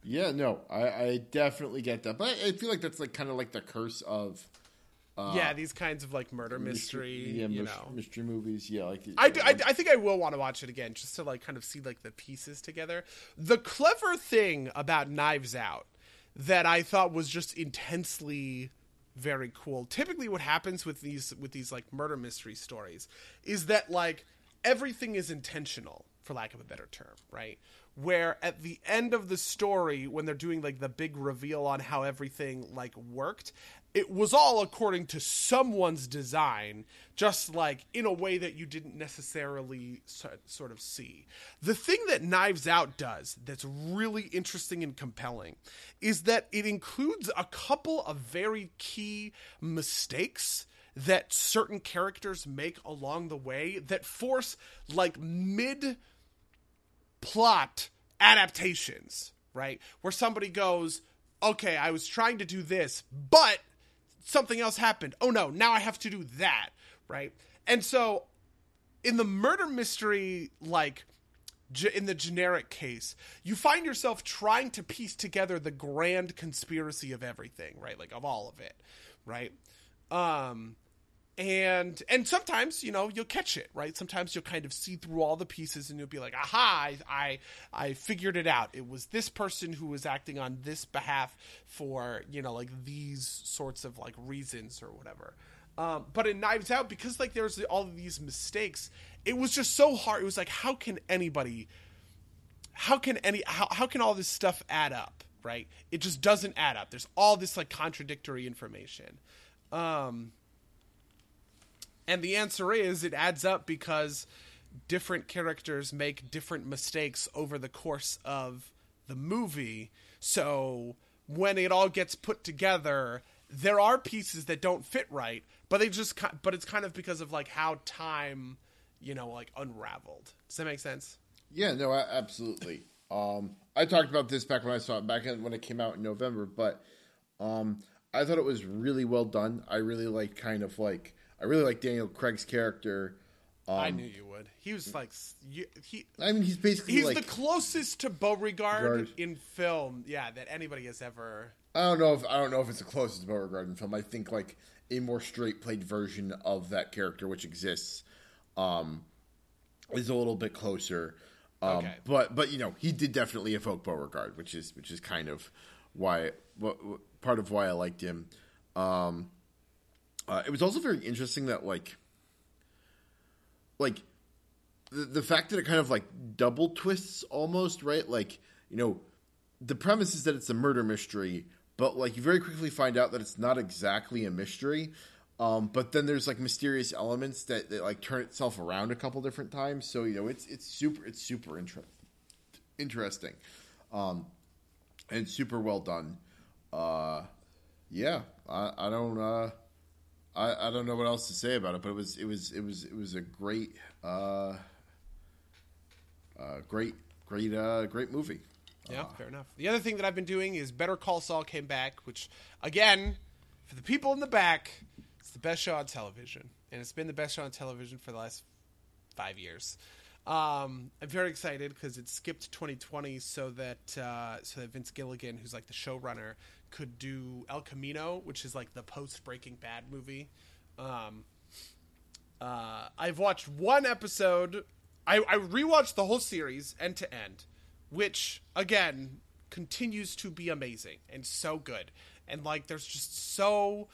yeah, no, I, I, definitely get that, but I feel like that's like kind of like the curse of Uh, yeah, these kinds of like murder mystery, yeah, you mystery, know. mystery movies. Yeah, like I, do, I, I think I will want to watch it again just to like kind of see like the pieces together. The clever thing about Knives Out that I thought was just intensely very cool. Typically what happens with these with these like murder mystery stories is that like everything is intentional for lack of a better term, right? Where at the end of the story when they're doing like the big reveal on how everything like worked, it was all according to someone's design, just like in a way that you didn't necessarily sort of see. The thing that Knives Out does that's really interesting and compelling is that it includes a couple of very key mistakes that certain characters make along the way that force like mid plot adaptations, right? Where somebody goes, okay, I was trying to do this, but something else happened. Oh no, now I have to do that, right? And so in the murder mystery, like, in the generic case, you find yourself trying to piece together the grand conspiracy of everything, right? Like, of all of it, right? Um, and and sometimes you know you'll catch it right? Sometimes you'll kind of see through all the pieces and you'll be like aha I, I i figured it out. It was this person who was acting on this behalf for you know like these sorts of like reasons or whatever. Um, but in knives out because like there's all these mistakes. It was just so hard. It was like how can anybody how can any how, how can all this stuff add up right? It just doesn't add up. There's all this like contradictory information. Um and the answer is it adds up because different characters make different mistakes over the course of the movie. So when it all gets put together, there are pieces that don't fit right, but they just but it's kind of because of like how time, you know, like unraveled. Does that make sense? Yeah, no, absolutely. um, I talked about this back when I saw it back when it came out in November, but um, I thought it was really well done. I really like kind of like I really like Daniel Craig's character. Um, I knew you would. He was like you, he. I mean, he's basically he's like, the closest to Beauregard in film, yeah, that anybody has ever. I don't know if I don't know if it's the closest to Beauregard in film. I think like a more straight played version of that character, which exists, um, is a little bit closer. Um, okay. But but you know he did definitely evoke Beauregard, which is which is kind of why what, part of why I liked him. Um, uh, it was also very interesting that like like the, the fact that it kind of like double twists almost right? Like you know the premise is that it's a murder mystery but like you very quickly find out that it's not exactly a mystery. Um, but then there's like mysterious elements that, that like turn itself around a couple different times. So you know it's it's super it's super inter- interesting. Um, and super well done. Uh, yeah I, I don't uh, I, I don't know what else to say about it, but it was it was it was it was a great uh, uh, great great uh, great movie. Yeah, uh, fair enough. The other thing that I've been doing is Better Call Saul came back, which again, for the people in the back, it's the best show on television, and it's been the best show on television for the last five years. Um, I'm very excited because it skipped 2020 so that uh, so that Vince Gilligan, who's like the showrunner, could do El Camino, which is like the post Breaking Bad movie. Um, uh, I've watched one episode. I, I rewatched the whole series end to end, which again continues to be amazing and so good. And like, there's just so.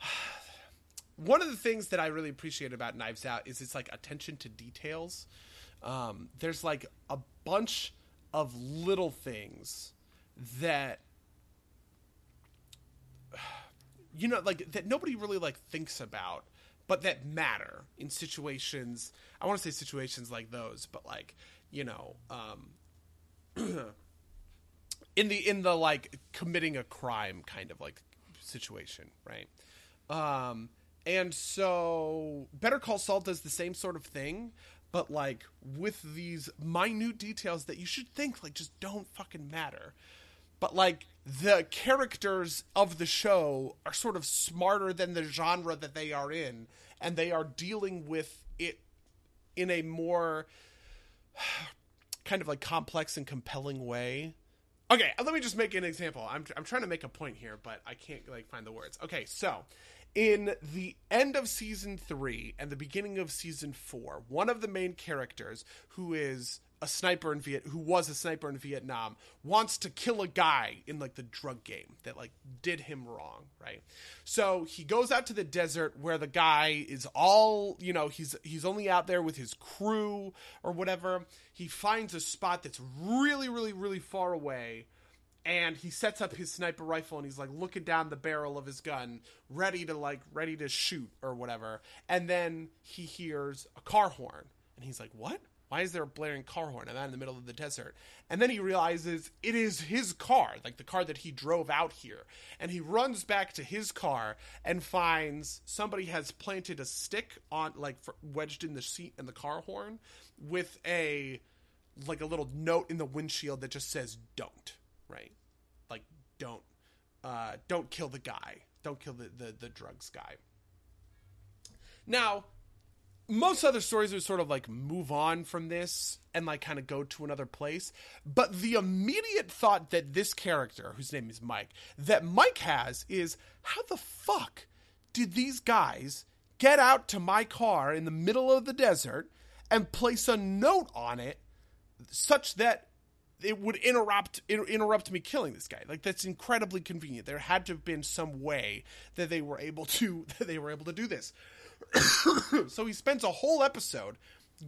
<sighs> One of the things that I really appreciate about Knives Out is its like attention to details. Um, there's like a bunch of little things that <sighs> you know like that nobody really like thinks about but that matter in situations i want to say situations like those but like you know um <clears throat> in the in the like committing a crime kind of like situation right? Um and so better call saul does the same sort of thing but like with these minute details that you should think like just don't fucking matter. But like the characters of the show are sort of smarter than the genre that they are in and they are dealing with it in a more <sighs> kind of like complex and compelling way. Okay uh, let me just make an example. I'm, I'm trying to make a point here but i can't like find the words. Okay so in the end of season three and the beginning of season four, one of the main characters who is a sniper in Viet who was a sniper in Vietnam wants to kill a guy in like the drug game that like did him wrong, right? So he goes out to the desert where the guy is all, you know, he's he's only out there with his crew or whatever. He finds a spot that's really really really far away and he sets up his sniper rifle and he's like looking down the barrel of his gun ready to like ready to shoot or whatever and then he hears a car horn and he's like what why is there a blaring car horn i'm out in the middle of the desert and then he realizes it is his car like the car that he drove out here and he runs back to his car and finds somebody has planted a stick on like wedged in the seat and the car horn with a like a little note in the windshield that just says don't right? Like don't uh, don't kill the guy. Don't kill the, the, the drugs guy. Now, most other stories would sort of like move on from this and like kind of go to another place. But the immediate thought that this character, whose name is Mike, that Mike has is how the fuck did these guys get out to my car in the middle of the desert and place a note on it such that it would interrupt interrupt me killing this guy. Like that's incredibly convenient. There had to have been some way that they were able to <laughs> that they were able to do this. <coughs> so he spends a whole episode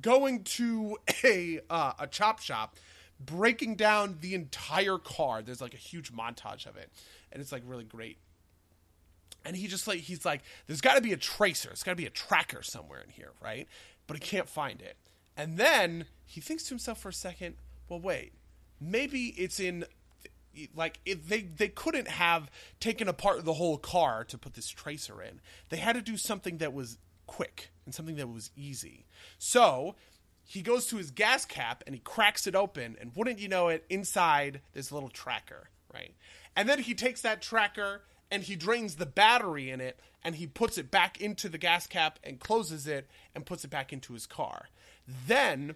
going to a uh, a chop shop, breaking down the entire car. There's like a huge montage of it, and it's like really great. And he just like he's like, there's got to be a tracer. It's got to be a tracker somewhere in here, right? But he can't find it. And then he thinks to himself for a second, well, wait, maybe it's in like it, they they couldn't have taken apart the whole car to put this tracer in. They had to do something that was quick and something that was easy. So he goes to his gas cap and he cracks it open, and wouldn't you know it, inside there's a little tracker, right? And then he takes that tracker and he drains the battery in it and he puts it back into the gas cap and closes it and puts it back into his car. Then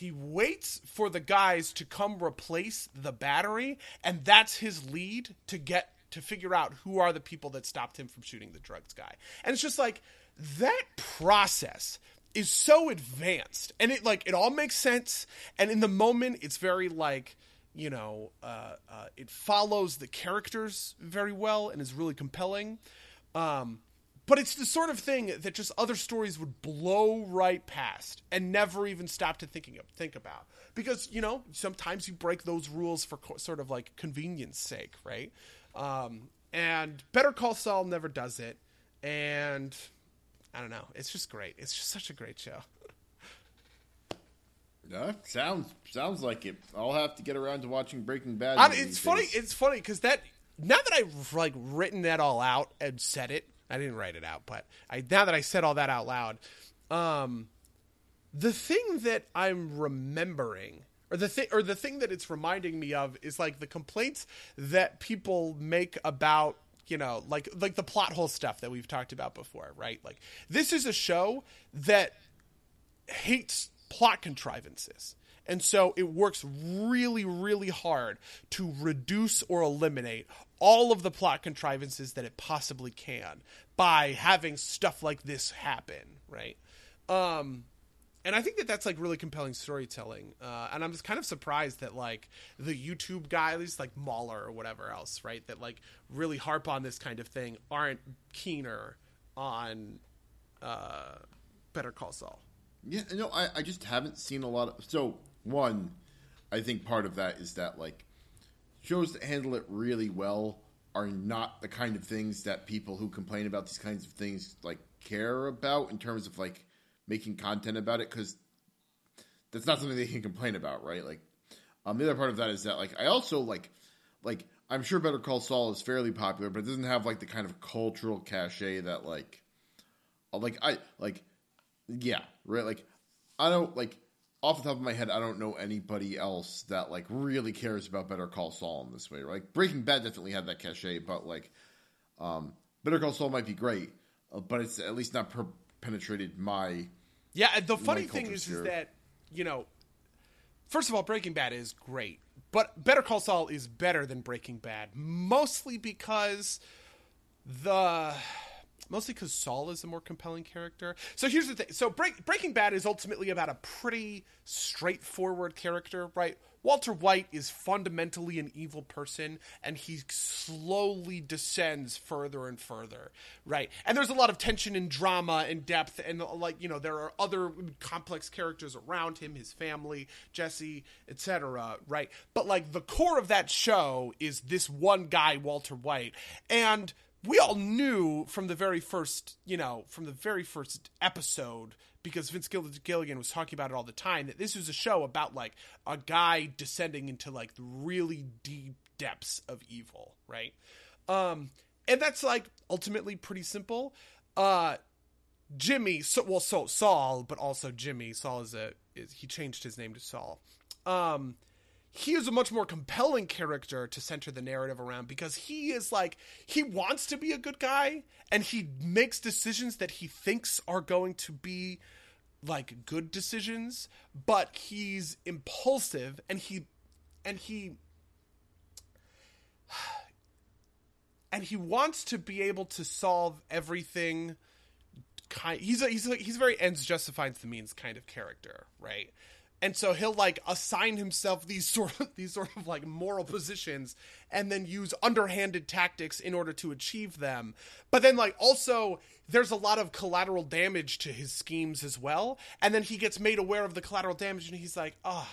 he waits for the guys to come replace the battery and that's his lead to get to figure out who are the people that stopped him from shooting the drugs guy. And it's just like that process is so advanced and it like it all makes sense and in the moment it's very like you know uh, uh, it follows the characters very well and is really compelling. Um, but it's the sort of thing that just other stories would blow right past and never even stop to thinking of, think about because you know sometimes you break those rules for co- sort of like convenience sake right um, and better call saul never does it and i don't know it's just great it's just such a great show <laughs> yeah, sounds sounds like it. I'll have to get around to watching Breaking Bad. I, it's funny. Days. It's funny because that now that I've like written that all out and said it, I didn't write it out, but I now that I said all that out loud, um, the thing that I'm remembering or the thing or the thing that it's reminding me of is like the complaints that people make about you know like like the plot hole stuff that we've talked about before right? Like this is a show that hates plot contrivances and so it works really, really hard to reduce or eliminate all of the plot contrivances that it possibly can by having stuff like this happen, right? Um, and I think that that's like really compelling storytelling. Uh, and I'm just kind of surprised that like the YouTube guy, at least like Mauler or whatever else, right, that like really harp on this kind of thing, aren't keener on uh, Better Call Saul. Yeah, no, I, I just haven't seen a lot of. So one, I think part of that is that like shows that handle it really well are not the kind of things that people who complain about these kinds of things like care about in terms of like making content about it because that's not something they can complain about, right? Like, um, the other part of that is that like I also like like I'm sure Better Call Saul is fairly popular, but it doesn't have like the kind of cultural cachet that like like I like yeah right like I don't like off the top of my head, I don't know anybody else that like really cares about Better Call Saul in this way. Right? Like Breaking Bad definitely had that cachet, but like um, Better Call Saul might be great, uh, but it's at least not per- penetrated my. Yeah, the funny thing is, is that you know, first of all, Breaking Bad is great, but Better Call Saul is better than Breaking Bad, mostly because the mostly because Saul is a more compelling character. So here's the thing: so Break, Breaking Bad is ultimately about a pretty straightforward character, right? Walter White is fundamentally an evil person, and he slowly descends further and further, right? And there's a lot of tension and drama and depth, and like you know, there are other complex characters around him, his family, Jesse, etc., right? But like the core of that show is this one guy, Walter White, and we all knew from the very first, you know, from the very first episode because Vince Gilligan was talking about it all the time that this was a show about like a guy descending into like really deep depths of evil, right? Um, and that's like ultimately pretty simple. Uh, Jimmy, so, well, so Saul, but also Jimmy. Saul is a is he changed his name to Saul. Um, he is a much more compelling character to center the narrative around because he is like he wants to be a good guy and he makes decisions that he thinks are going to be like good decisions but he's impulsive and he and he <sighs> and he wants to be able to solve everything kind he's a, he's a, he's a very ends justifies the means kind of character right and so he'll like assign himself these <laughs> sort of these sort of like moral positions and then use underhanded tactics in order to achieve them. But then like also there's a lot of collateral damage to his schemes as well. And then he gets made aware of the collateral damage and he's like oh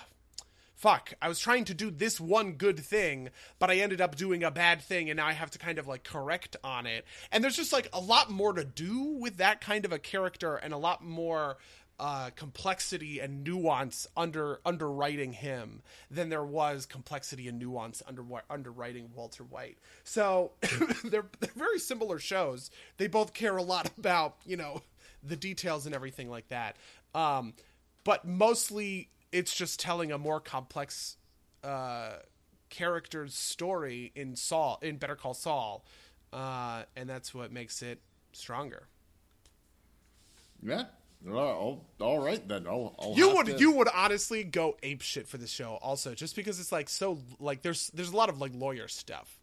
fuck. I was trying to do this one good thing but i ended up doing a bad thing and now i have to kind of like correct on it. And there's just like a lot more to do with that kind of a character and a lot more uh, complexity and nuance under underwriting him than there was complexity and nuance under underwriting Walter White. So <laughs> they're, they're very similar shows. They both care a lot about you know the details and everything like that. Um, but mostly it's just telling a more complex uh, character's story in Saul in Better Call Saul, uh, and that's what makes it stronger. Yeah, all, all right then. I'll, I'll you would to... you would honestly go ape shit for the show also just because it's like so like there's there's a lot of like lawyer stuff.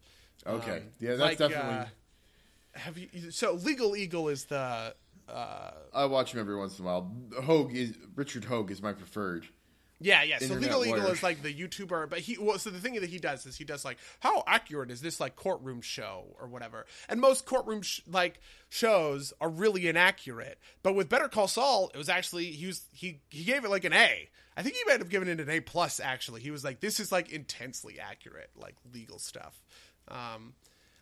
Okay, um, yeah, that's like, definitely. Uh, have you so Legal Eagle is the. Uh, I watch him every once in a while. Hoeg is Richard Hoeg is my preferred. Yeah, yeah. So Legal. Eagle is like the YouTuber, but he well, so the thing that he does is he does like how accurate is this like courtroom show or whatever. And most courtroom sh- like shows are really inaccurate. But with Better Call Saul, it was actually he was he he gave it like an A. I think he might have given it an A plus actually. He was like this is like intensely accurate like legal stuff. Um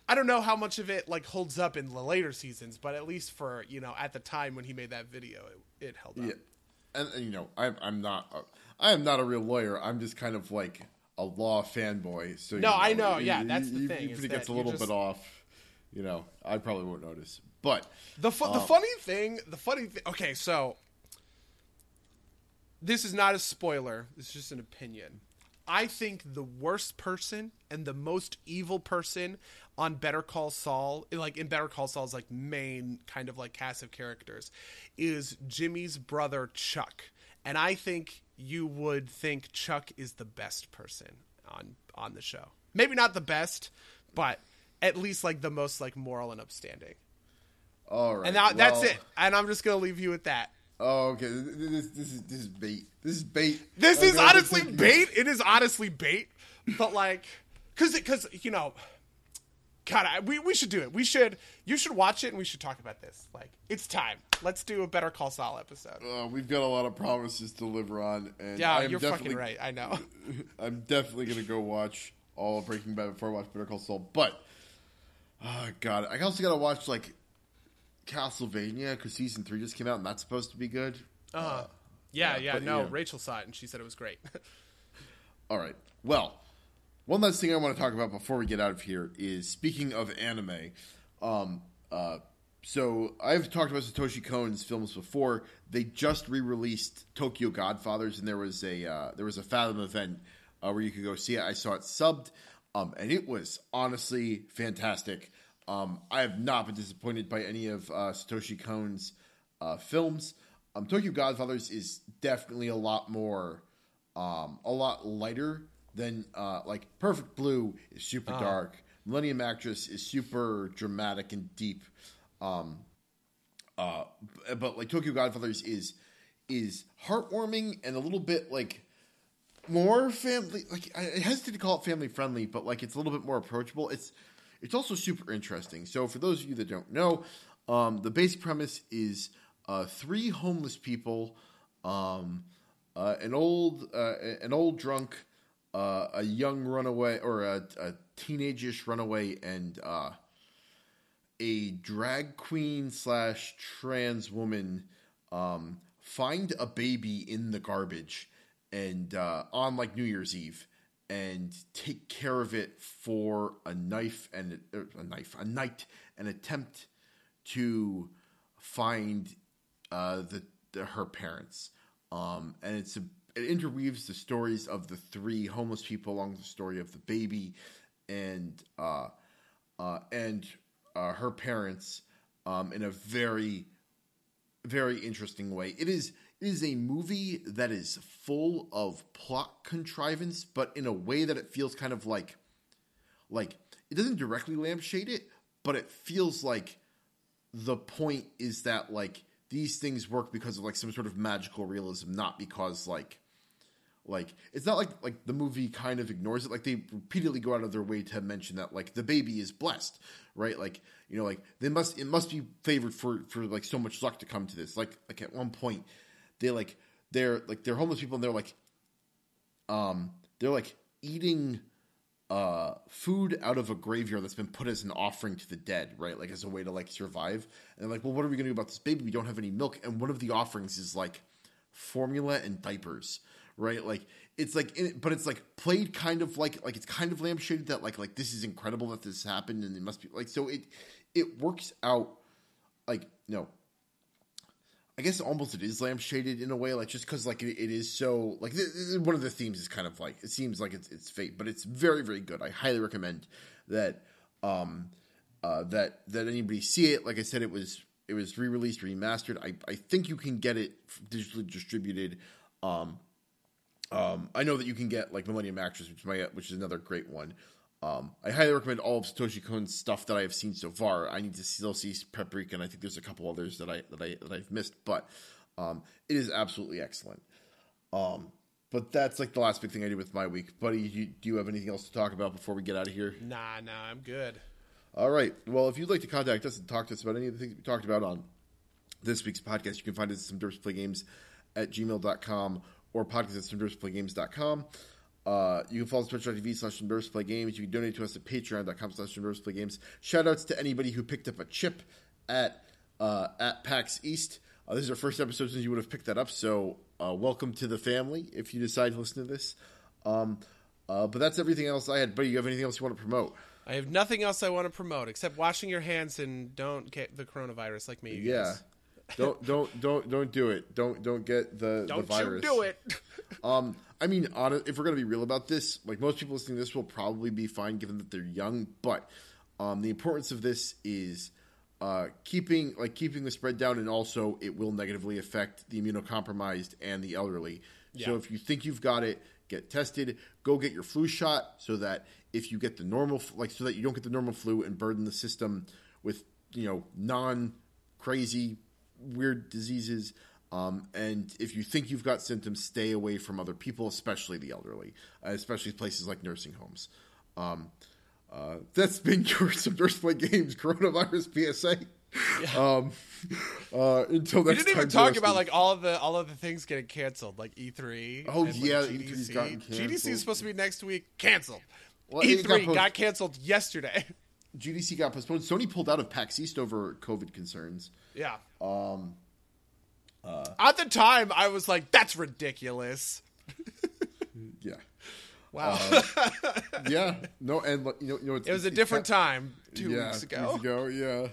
I don't know how much of it like holds up in the later seasons, but at least for, you know, at the time when he made that video, it, it held up. Yeah. And, and you know, I'm I'm not uh, I am not a real lawyer. I'm just kind of like a law fanboy. So no, you know, I know. Yeah, that's the thing. If it gets a little just... bit off, you know, I probably won't notice. But the fu- the um, funny thing, the funny thing. Okay, so this is not a spoiler. It's just an opinion. I think the worst person and the most evil person on Better Call Saul, like in Better Call Saul's like main kind of like cast of characters, is Jimmy's brother Chuck. And I think you would think Chuck is the best person on on the show. Maybe not the best, but at least like the most like moral and upstanding. All right, and that, well, that's it. And I'm just gonna leave you with that. Oh, okay. This, this is this is bait. This is bait. This is honestly bait. It is honestly bait. But like, cause it, cause you know, God, I, we we should do it. We should. You should watch it, and we should talk about this. Like, it's time. Let's do a Better Call Saul episode. Uh, we've got a lot of promises to deliver on, and yeah, you're fucking right. I know. <laughs> I'm definitely gonna go watch all of Breaking Bad before I watch Better Call Saul. But, oh god, I also gotta watch like Castlevania because season three just came out, and that's supposed to be good. Uh-huh. Uh, yeah, yeah. But, no, yeah. Rachel saw it, and she said it was great. <laughs> all right. Well, one last thing I want to talk about before we get out of here is speaking of anime. Um, uh, so I've talked about Satoshi Kon's films before. They just re-released Tokyo Godfathers, and there was a uh, there was a Fathom event uh, where you could go see it. I saw it subbed, um, and it was honestly fantastic. Um, I have not been disappointed by any of uh, Satoshi Kon's uh, films. Um, Tokyo Godfathers is definitely a lot more, um, a lot lighter then uh, like Perfect Blue is super uh dark. Millennium Actress is super dramatic and deep. Um, uh, but like Tokyo Godfathers is is heartwarming and a little bit like more family. Like I I hesitate to call it family friendly, but like it's a little bit more approachable. It's it's also super interesting. So for those of you that don't know, um, the basic premise is uh, three homeless people, um, uh, an old uh, an old drunk, uh, a young runaway or a, a teenage-ish runaway, and uh, a drag queen slash trans woman um, find a baby in the garbage and uh, on like New Year's Eve and take care of it for a knife and a, a knife a night and attempt to find uh, the, the her parents. Um, and it's a, it interweaves the stories of the three homeless people along the story of the baby and uh, uh, and uh, her parents um, in a very very interesting way. It is it is a movie that is full of plot contrivance, but in a way that it feels kind of like like it doesn't directly lampshade it, but it feels like the point is that like these things work because of like some sort of magical realism, not because like like it's not like like the movie kind of ignores it. Like they repeatedly go out of their way to mention that like the baby is blessed right? Like you know like they must it must be favored for for like so much luck to come to this. Like like at one point they like they're like they're homeless people and they're like um they're like eating uh food out of a graveyard that's been put as an offering to the dead right? Like as a way to like survive. And they're like well what are we gonna do about this baby? We don't have any milk. And one of the offerings is like formula and diapers right like it's like but it's like played kind of like like it's kind of lampshaded that like like this is incredible that this happened and it must be like so it it works out like no I guess almost it is lampshaded in a way, like just because like it, it is so like one of the themes is kind of like it seems like it's it's fate, but it's very very good. I highly recommend that um uh that that anybody see it. Like I said, it was it was re released, remastered. I I think you can get it digitally distributed. Um, um, I know that you can get like Millennium Actress, which is my which is another great one. Um, I highly recommend all of Satoshi Kon's stuff that I have seen so far. I need to still see Paprika, and I think there's a couple others that I that I that I've missed, but um, it is absolutely excellent. Um, but that's like the last big thing I did with my week, buddy. You, do you have anything else to talk about before we get out of here? Nah, nah, I'm good. All right. Well, if you'd like to contact us and talk to us about any of the things we talked about on this week's podcast, you can find us at some Derps Play Games at gmail.com or podcast at Play Uh, you can follow us on twitch.tv slash Nerves Games. You can donate to us at patreon.com slash Nerves Play Games. Shout outs to anybody who picked up a chip at uh, at PAX East. Uh, this is our first episode since you would have picked that up, so uh, welcome to the family if you decide to listen to this. Um, uh, but that's everything else I had. Buddy, you have anything else you want to promote? I have nothing else I want to promote except washing your hands and don't get the coronavirus like me. Yeah. guys. <laughs> don't don't don't don't do it. Don't don't get the Don't the virus. do it. <laughs> Um, I mean, if we're gonna be real about this, like most people listening to this will probably be fine given that they're young. But um, the importance of this is uh, keeping like keeping the spread down, and also it will negatively affect the immunocompromised and the elderly. So if you think you've got it, get tested. Go get your flu shot so that if you get the normal, like so that you don't get the normal flu and burden the system with you know non crazy weird diseases. Um, and if you think you've got symptoms, stay away from other people, especially the elderly, especially places like nursing homes. Um, uh, that's been <laughs> your Play Games coronavirus PSA. Um, uh, until next time, We didn't even talk about like all of the all of the things getting canceled, like E3. Oh, and, like, yeah, GDC. E3's gotten GDC is supposed to be next week. Canceled. Well, E3 post- got canceled yesterday. <laughs> GDC got postponed. Sony pulled out of PAX East over COVID concerns. yeah. Um, uh, At the time, I was like, "That's ridiculous." <laughs> yeah, Wow, yeah, no, and you know, you know, it was a different time two yeah, weeks ago. weeks ago, yeah.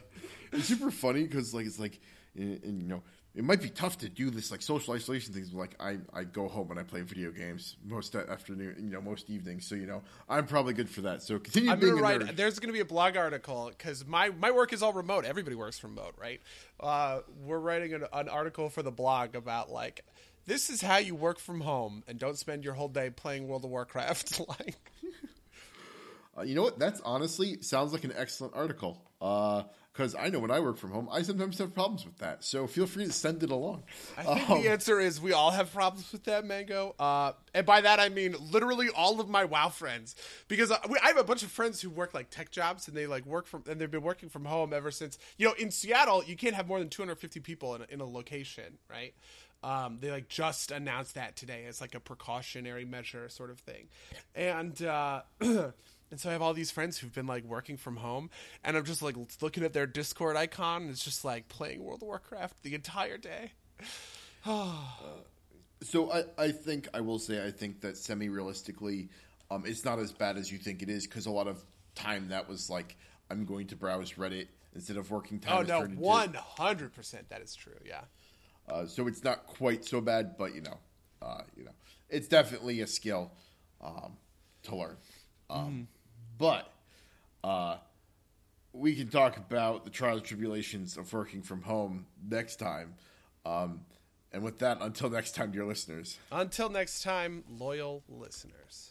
It's super funny because like it's like, and, and, you know, it might be tough to do this like social isolation things. Like I, I go home and I play video games most afternoon, you know, most evenings. So you know, I'm probably good for that. So continue I'm being gonna write. There's gonna be a blog article because my my work is all remote. Everybody works remote, right? Uh, we're writing an, an article for the blog about like this is how you work from home and don't spend your whole day playing World of Warcraft. <laughs> like, Uh, you know what? That's honestly sounds like an excellent article. Because because I know when I work from home, I sometimes have problems with that. So feel free to send it along. I think Um, the answer is we all have problems with that, Mango. Uh, and by that I mean literally all of my WoW friends, because uh, we, I have a bunch of friends who work like tech jobs, and they like work from, and they've been working from home ever since. You know, in Seattle, you can't have more than 250 people in a, in a location, right? Um, they like just announced that today as like a precautionary measure, sort of thing, and. Uh, <clears throat> And so I have all these friends who've been like working from home, and I'm just like looking at their Discord icon, and it's just like playing World of Warcraft the entire day. <sighs> So I, I think I will say I think that semi realistically, um, it's not as bad as you think it is because a lot of time that was like I'm going to browse Reddit instead of working time. Oh no, one hundred percent. That is true. Yeah. Uh, so it's not quite so bad, but you know, uh, you know, it's definitely a skill um, to learn. Um, But uh, we can talk about the trials and tribulations of working from home next time. Um, and with that, until next time, dear listeners. Until next time, loyal listeners.